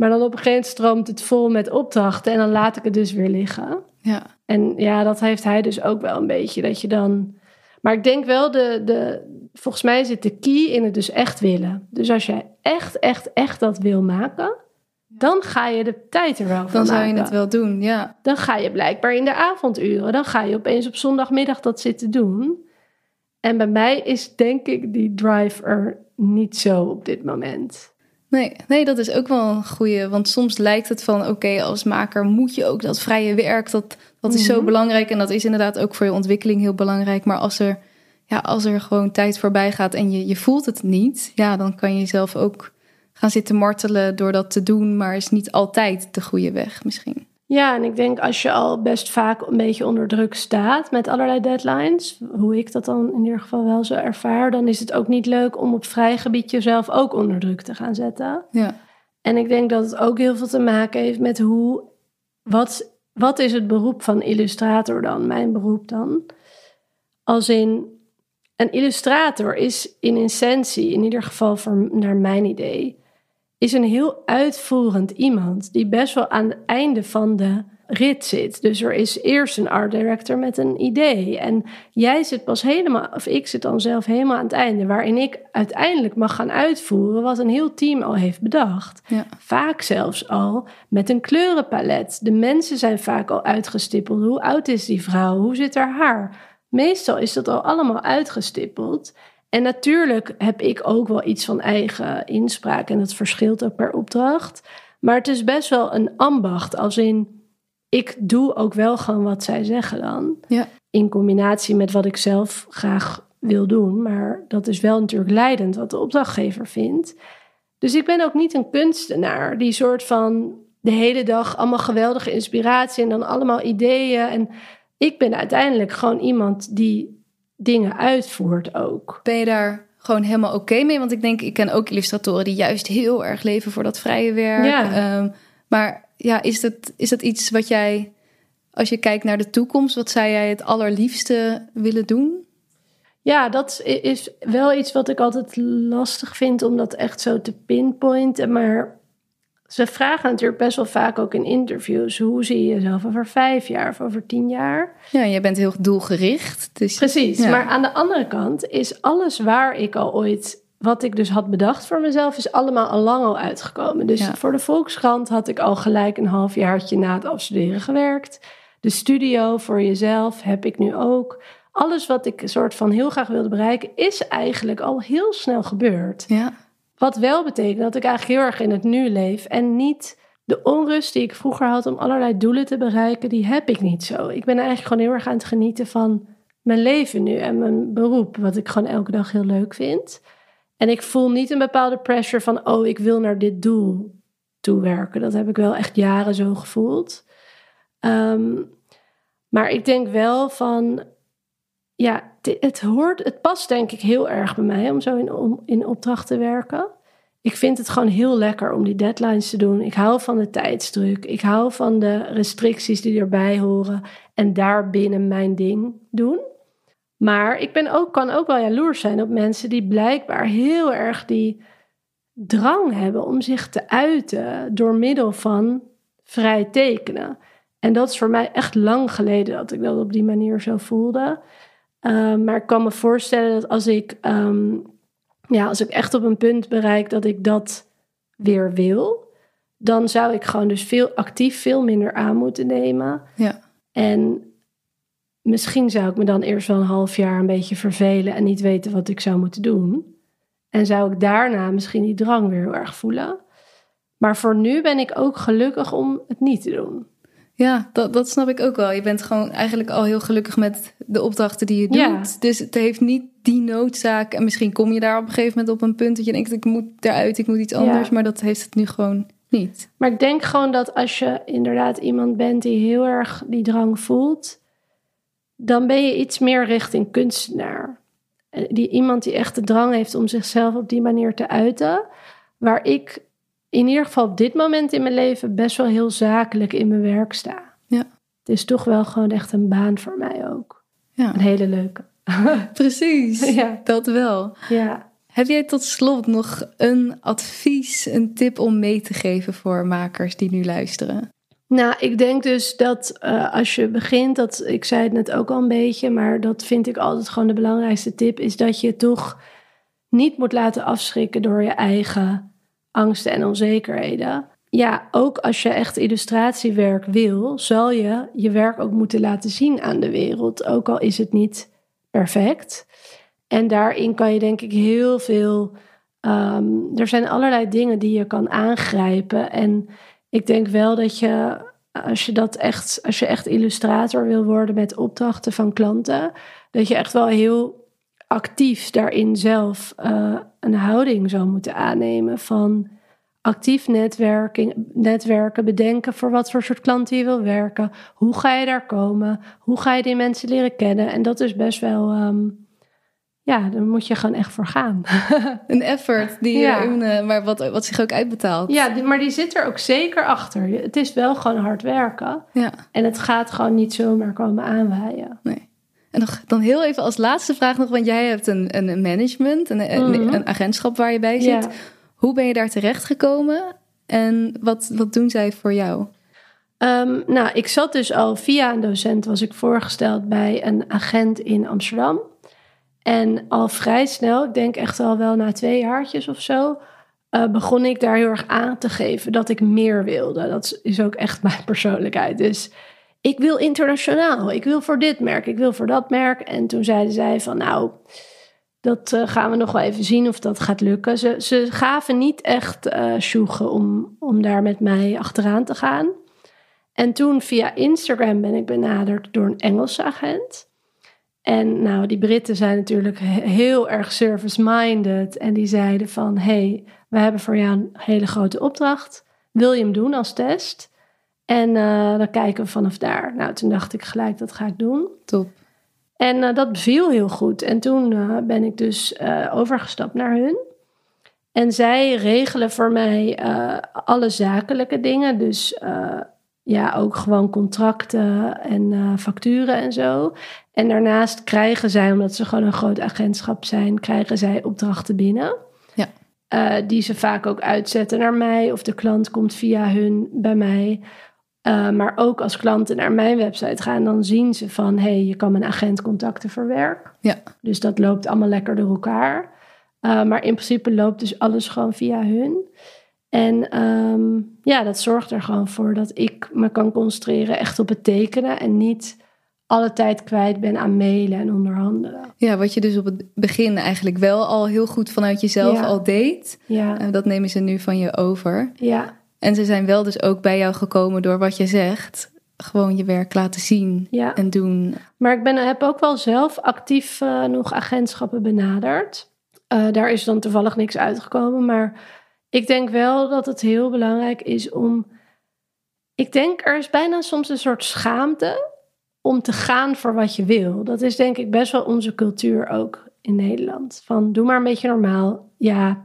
Maar dan op een gegeven moment stroomt het vol met opdrachten. En dan laat ik het dus weer liggen. Ja. En ja, dat heeft hij dus ook wel een beetje. Dat je dan. Maar ik denk wel, de, de, volgens mij zit de key in het dus echt willen. Dus als jij echt, echt, echt dat wil maken, dan ga je de tijd er wel van Dan zou je het wel doen, ja. Dan ga je blijkbaar in de avonduren, dan ga je opeens op zondagmiddag dat zitten doen. En bij mij is denk ik die drive er niet zo op dit moment. Nee, nee, dat is ook wel een goede. Want soms lijkt het van: oké, als maker moet je ook dat vrije werk. Dat, dat is zo mhm. belangrijk. En dat is inderdaad ook voor je ontwikkeling heel belangrijk. Maar als er ja, als er gewoon tijd voorbij gaat en je, je voelt het niet, ja, dan kan je zelf ook gaan zitten martelen door dat te doen, maar is niet altijd de goede weg misschien. Ja, en ik denk als je al best vaak een beetje onder druk staat met allerlei deadlines, hoe ik dat dan in ieder geval wel zo ervaar, dan is het ook niet leuk om op vrij gebied jezelf ook onder druk te gaan zetten. Ja. En ik denk dat het ook heel veel te maken heeft met hoe, wat, wat is het beroep van illustrator dan, mijn beroep dan? Als in, een illustrator is in essentie, in ieder geval voor, naar mijn idee, is een heel uitvoerend iemand die best wel aan het einde van de rit zit. Dus er is eerst een art director met een idee. En jij zit pas helemaal, of ik zit dan zelf helemaal aan het einde, waarin ik uiteindelijk mag gaan uitvoeren wat een heel team al heeft bedacht. Ja. Vaak zelfs al met een kleurenpalet. De mensen zijn vaak al uitgestippeld. Hoe oud is die vrouw? Hoe zit haar haar? Meestal is dat al allemaal uitgestippeld. En natuurlijk heb ik ook wel iets van eigen inspraak en dat verschilt ook per opdracht. Maar het is best wel een ambacht, als in ik doe ook wel gewoon wat zij zeggen dan. Ja. In combinatie met wat ik zelf graag wil doen. Maar dat is wel natuurlijk leidend wat de opdrachtgever vindt. Dus ik ben ook niet een kunstenaar die soort van de hele dag allemaal geweldige inspiratie en dan allemaal ideeën. En ik ben uiteindelijk gewoon iemand die dingen uitvoert ook. Ben je daar gewoon helemaal oké mee? Want ik denk, ik ken ook illustratoren die juist heel erg leven voor dat vrije werk. Ja. Ehm, maar ja, is dat, is dat iets wat jij, als je kijkt naar de toekomst, wat zou jij het allerliefste willen doen? Ja, dat is wel iets wat ik altijd lastig vind om dat echt zo te pinpointen. Maar ze vragen natuurlijk best wel vaak ook in interviews: hoe zie je jezelf over vijf jaar of over tien jaar? Ja, je bent heel doelgericht. Dus, Precies. ja. Maar aan de andere kant is alles waar ik al ooit. Wat ik dus had bedacht voor mezelf, is allemaal al lang al uitgekomen. Dus Ja. voor de Volkskrant had ik al gelijk een halfjaartje na het afstuderen gewerkt. De studio voor jezelf heb ik nu ook. Alles wat ik een soort van heel graag wilde bereiken, is eigenlijk al heel snel gebeurd. Ja, Wat wel betekent dat ik eigenlijk heel erg in het nu leef en niet de onrust die ik vroeger had om allerlei doelen te bereiken, die heb ik niet zo. Ik ben eigenlijk gewoon heel erg aan het genieten van mijn leven nu en mijn beroep, wat ik gewoon elke dag heel leuk vind. En ik voel niet een bepaalde pressure van, oh, ik wil naar dit doel toewerken. Dat heb ik wel echt jaren zo gevoeld. Ehm, maar ik denk wel van, ja, het, hoort, het past denk ik heel erg bij mij om zo in, in opdracht te werken. Ik vind het gewoon heel lekker om die deadlines te doen. Ik hou van de tijdsdruk. Ik hou van de restricties die erbij horen. En daarbinnen mijn ding doen. Maar ik ben ook, kan ook wel jaloers zijn op mensen die blijkbaar heel erg die drang hebben om zich te uiten door middel van vrij tekenen. En dat is voor mij echt lang geleden dat ik dat op die manier zo voelde. Uh, maar ik kan me voorstellen dat als ik, um, ja, als ik echt op een punt bereik dat ik dat weer wil, dan zou ik gewoon dus veel actief veel minder aan moeten nemen. Ja. En misschien zou ik me dan eerst wel een half jaar een beetje vervelen en niet weten wat ik zou moeten doen. En zou ik daarna misschien die drang weer heel erg voelen. Maar voor nu ben ik ook gelukkig om het niet te doen. Ja, dat, dat snap ik ook wel. Je bent gewoon eigenlijk al heel gelukkig met de opdrachten die je doet. Ja. Dus het heeft niet die noodzaak. En misschien kom je daar op een gegeven moment op een punt dat je denkt: ik moet eruit, ik moet iets anders. Ja. Maar dat heeft het nu gewoon niet. Maar ik denk gewoon dat als je inderdaad iemand bent die heel erg die drang voelt, dan ben je iets meer richting kunstenaar. Eh, Die, iemand die echt de drang heeft om zichzelf op die manier te uiten. Waar ik in ieder geval op dit moment in mijn leven best wel heel zakelijk in mijn werk sta. Ja. Het is toch wel gewoon echt een baan voor mij ook. Ja, Een hele leuke. precies. Ja. Dat wel. Ja. Heb jij tot slot nog een advies, een tip om mee te geven voor makers die nu luisteren? Nou, ik denk dus dat uh, als je begint, dat ik zei het net ook al een beetje, maar dat vind ik altijd gewoon de belangrijkste tip, is dat je toch niet moet laten afschrikken door je eigen angsten en onzekerheden. Ja, ook als je echt illustratiewerk wil, zal je je werk ook moeten laten zien aan de wereld, ook al is het niet perfect. En daarin kan je denk ik heel veel. Um, er zijn allerlei dingen die je kan aangrijpen. En ik denk wel dat je, als je dat echt, als je echt illustrator wil worden met opdrachten van klanten, dat je echt wel heel actief daarin zelf uh, een houding zou moeten aannemen van actief netwerking, netwerken, bedenken voor wat voor soort klanten je wil werken. Hoe ga je daar komen? Hoe ga je die mensen leren kennen? En dat is best wel. Um, ja, daar moet je gewoon echt voor gaan. een effort, die, ja. uh, maar wat, wat zich ook uitbetaalt. Ja, die, maar die zit er ook zeker achter. Het is wel gewoon hard werken. Ja. En het gaat gewoon niet zomaar komen aanwaaien. Nee. En nog, dan heel even als laatste vraag nog, want jij hebt een, een management, een, een, een agentschap waar je bij zit. Ja. Hoe ben je daar terecht gekomen en wat, wat doen zij voor jou? Ehm, nou, ik zat dus al via een docent, was ik voorgesteld bij een agent in Amsterdam. En al vrij snel, ik denk echt al wel na twee jaartjes of zo, uh, begon ik daar heel erg aan te geven dat ik meer wilde. Dat is ook echt mijn persoonlijkheid. Dus ik wil internationaal, ik wil voor dit merk, ik wil voor dat merk. En toen zeiden zij van nou, dat uh, gaan we nog wel even zien of dat gaat lukken. Ze, ze gaven niet echt uh, om, om daar met mij achteraan te gaan. En toen via Instagram ben ik benaderd door een Engelse agent. En nou, die Britten zijn natuurlijk heel erg service-minded. En die zeiden van, hey, we hebben voor jou een hele grote opdracht. Wil je hem doen als test? En uh, dan kijken we vanaf daar. Nou, toen dacht ik gelijk, dat ga ik doen. Top. En uh, dat beviel heel goed. En toen uh, ben ik dus overgestapt naar hun. En zij regelen voor mij alle zakelijke dingen. Dus ja, ook gewoon contracten en facturen en zo. En daarnaast krijgen zij, omdat ze gewoon een groot agentschap zijn, krijgen zij opdrachten binnen. Ja. Die ze vaak ook uitzetten naar mij, of de klant komt via hun bij mij. Uh, maar ook als klanten naar mijn website gaan, dan zien ze van hé, hey, je kan mijn agent contacten voor werk. Ja. Dus dat loopt allemaal lekker door elkaar. Uh, maar in principe loopt dus alles gewoon via hun. En um, ja, dat zorgt er gewoon voor dat ik me kan concentreren echt op het tekenen en niet alle tijd kwijt ben aan mailen en onderhandelen. Ja, wat je dus op het begin eigenlijk wel al heel goed vanuit jezelf Ja. al deed. Ja, En dat nemen ze nu van je over. ja, En ze zijn wel dus ook bij jou gekomen door wat je zegt. Gewoon je werk laten zien ja. en doen. Maar ik ben, heb ook wel zelf actief eh, nog agentschappen benaderd. Eh, daar is dan toevallig niks uitgekomen. Maar ik denk wel dat het heel belangrijk is om. Ik denk er is bijna soms een soort schaamte om te gaan voor wat je wil. Dat is denk ik best wel onze cultuur ook in Nederland. Van doe maar een beetje normaal. Ja,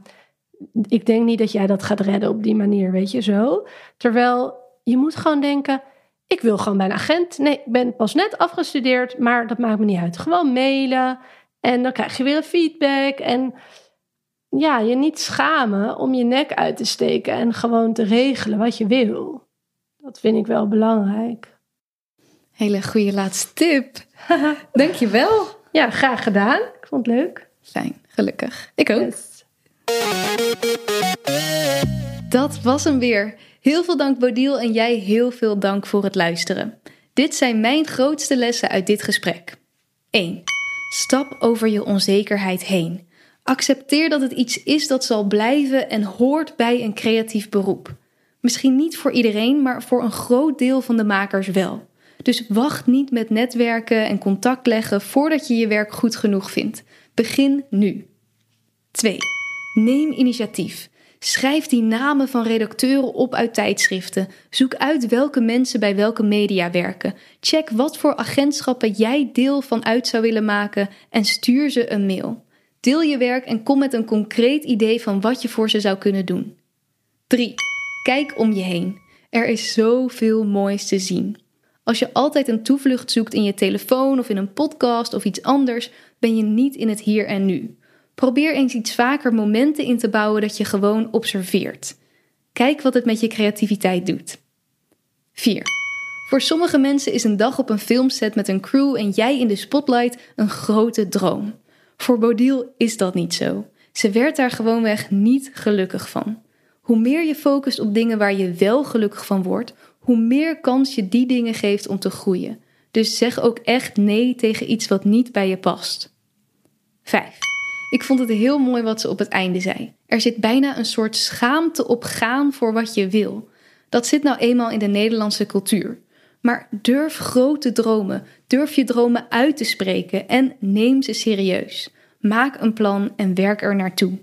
ik denk niet dat jij dat gaat redden op die manier, weet je zo. Terwijl je moet gewoon denken. Ik wil gewoon bij een agent. Nee, ik ben pas net afgestudeerd, maar dat maakt me niet uit. Gewoon mailen en dan krijg je weer een feedback. En ja, je niet schamen om je nek uit te steken en gewoon te regelen wat je wil. Dat vind ik wel belangrijk. Hele goede laatste tip. Dankjewel. Ja, graag gedaan. Ik vond het leuk. Fijn, gelukkig. Ik ook. Yes. Dat was hem weer. Heel veel dank Bodil en jij heel veel dank voor het luisteren. Dit zijn mijn grootste lessen uit dit gesprek. 1. Stap over je onzekerheid heen. Accepteer dat het iets is dat zal blijven en hoort bij een creatief beroep. Misschien niet voor iedereen, maar voor een groot deel van de makers wel. Dus wacht niet met netwerken en contact leggen voordat je je werk goed genoeg vindt. Begin nu. 2. Neem initiatief. Schrijf die namen van redacteuren op uit tijdschriften. Zoek uit welke mensen bij welke media werken. Check wat voor agentschappen jij deel van uit zou willen maken en stuur ze een mail. Deel je werk en kom met een concreet idee van wat je voor ze zou kunnen doen. 3. Kijk om je heen. Er is zoveel moois te zien. Als je altijd een toevlucht zoekt in je telefoon of in een podcast of iets anders, ben je niet in het hier en nu. Probeer eens iets vaker momenten in te bouwen dat je gewoon observeert. Kijk wat het met je creativiteit doet. 4. Voor sommige mensen is een dag op een filmset met een crew en jij in de spotlight een grote droom. Voor Bodil is dat niet zo. Ze werd daar gewoonweg niet gelukkig van. Hoe meer je focust op dingen waar je wel gelukkig van wordt, hoe meer kans je die dingen geeft om te groeien. Dus zeg ook echt nee tegen iets wat niet bij je past. 5. Ik vond het heel mooi wat ze op het einde zei. Er zit bijna een soort schaamte op gaan voor wat je wil. Dat zit nou eenmaal in de Nederlandse cultuur. Maar durf grote dromen, durf je dromen uit te spreken en neem ze serieus. Maak een plan en werk er naartoe.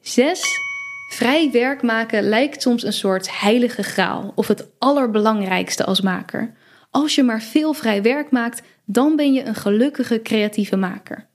6. Vrij werk maken lijkt soms een soort heilige graal of het allerbelangrijkste als maker. Als je maar veel vrij werk maakt, dan ben je een gelukkige creatieve maker.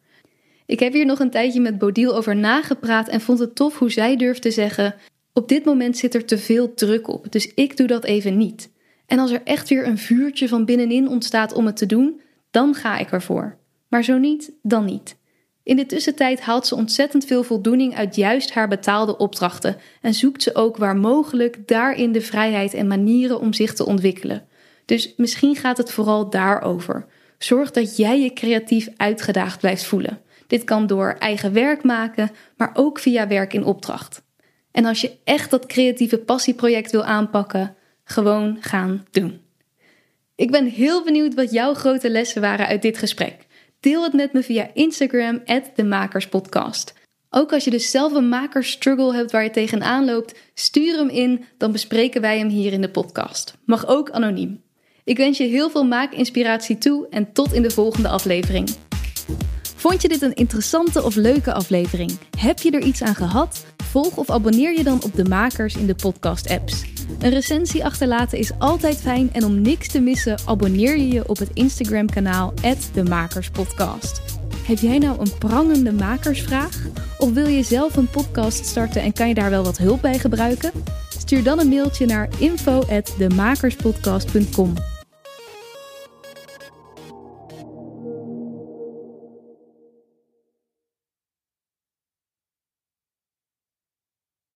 Ik heb hier nog een tijdje met Bodil over nagepraat en vond het tof hoe zij durft te zeggen: Op dit moment zit er te veel druk op, dus ik doe dat even niet. En als er echt weer een vuurtje van binnenin ontstaat om het te doen, dan ga ik ervoor. Maar zo niet, dan niet. In de tussentijd haalt ze ontzettend veel voldoening uit juist haar betaalde opdrachten en zoekt ze ook waar mogelijk daarin de vrijheid en manieren om zich te ontwikkelen. Dus misschien gaat het vooral daarover. Zorg dat jij je creatief uitgedaagd blijft voelen. Dit kan door eigen werk maken, maar ook via werk in opdracht. En als je echt dat creatieve passieproject wil aanpakken, gewoon gaan doen. Ik ben heel benieuwd wat jouw grote lessen waren uit dit gesprek. Deel het met me via Instagram, de Makerspodcast. Ook als je dus zelf een makerstruggle hebt waar je tegenaan loopt, stuur hem in, dan bespreken wij hem hier in de podcast. Mag ook anoniem. Ik wens je heel veel maakinspiratie toe en tot in de volgende aflevering. Vond je dit een interessante of leuke aflevering? Heb je er iets aan gehad? Volg of abonneer je dan op de makers in de podcast-apps. Een recensie achterlaten is altijd fijn en om niks te missen, abonneer je je op het Instagram-kanaal de Makerspodcast. Heb jij nou een prangende makersvraag? Of wil je zelf een podcast starten en kan je daar wel wat hulp bij gebruiken? Stuur dan een mailtje naar info@demakerspodcast.com.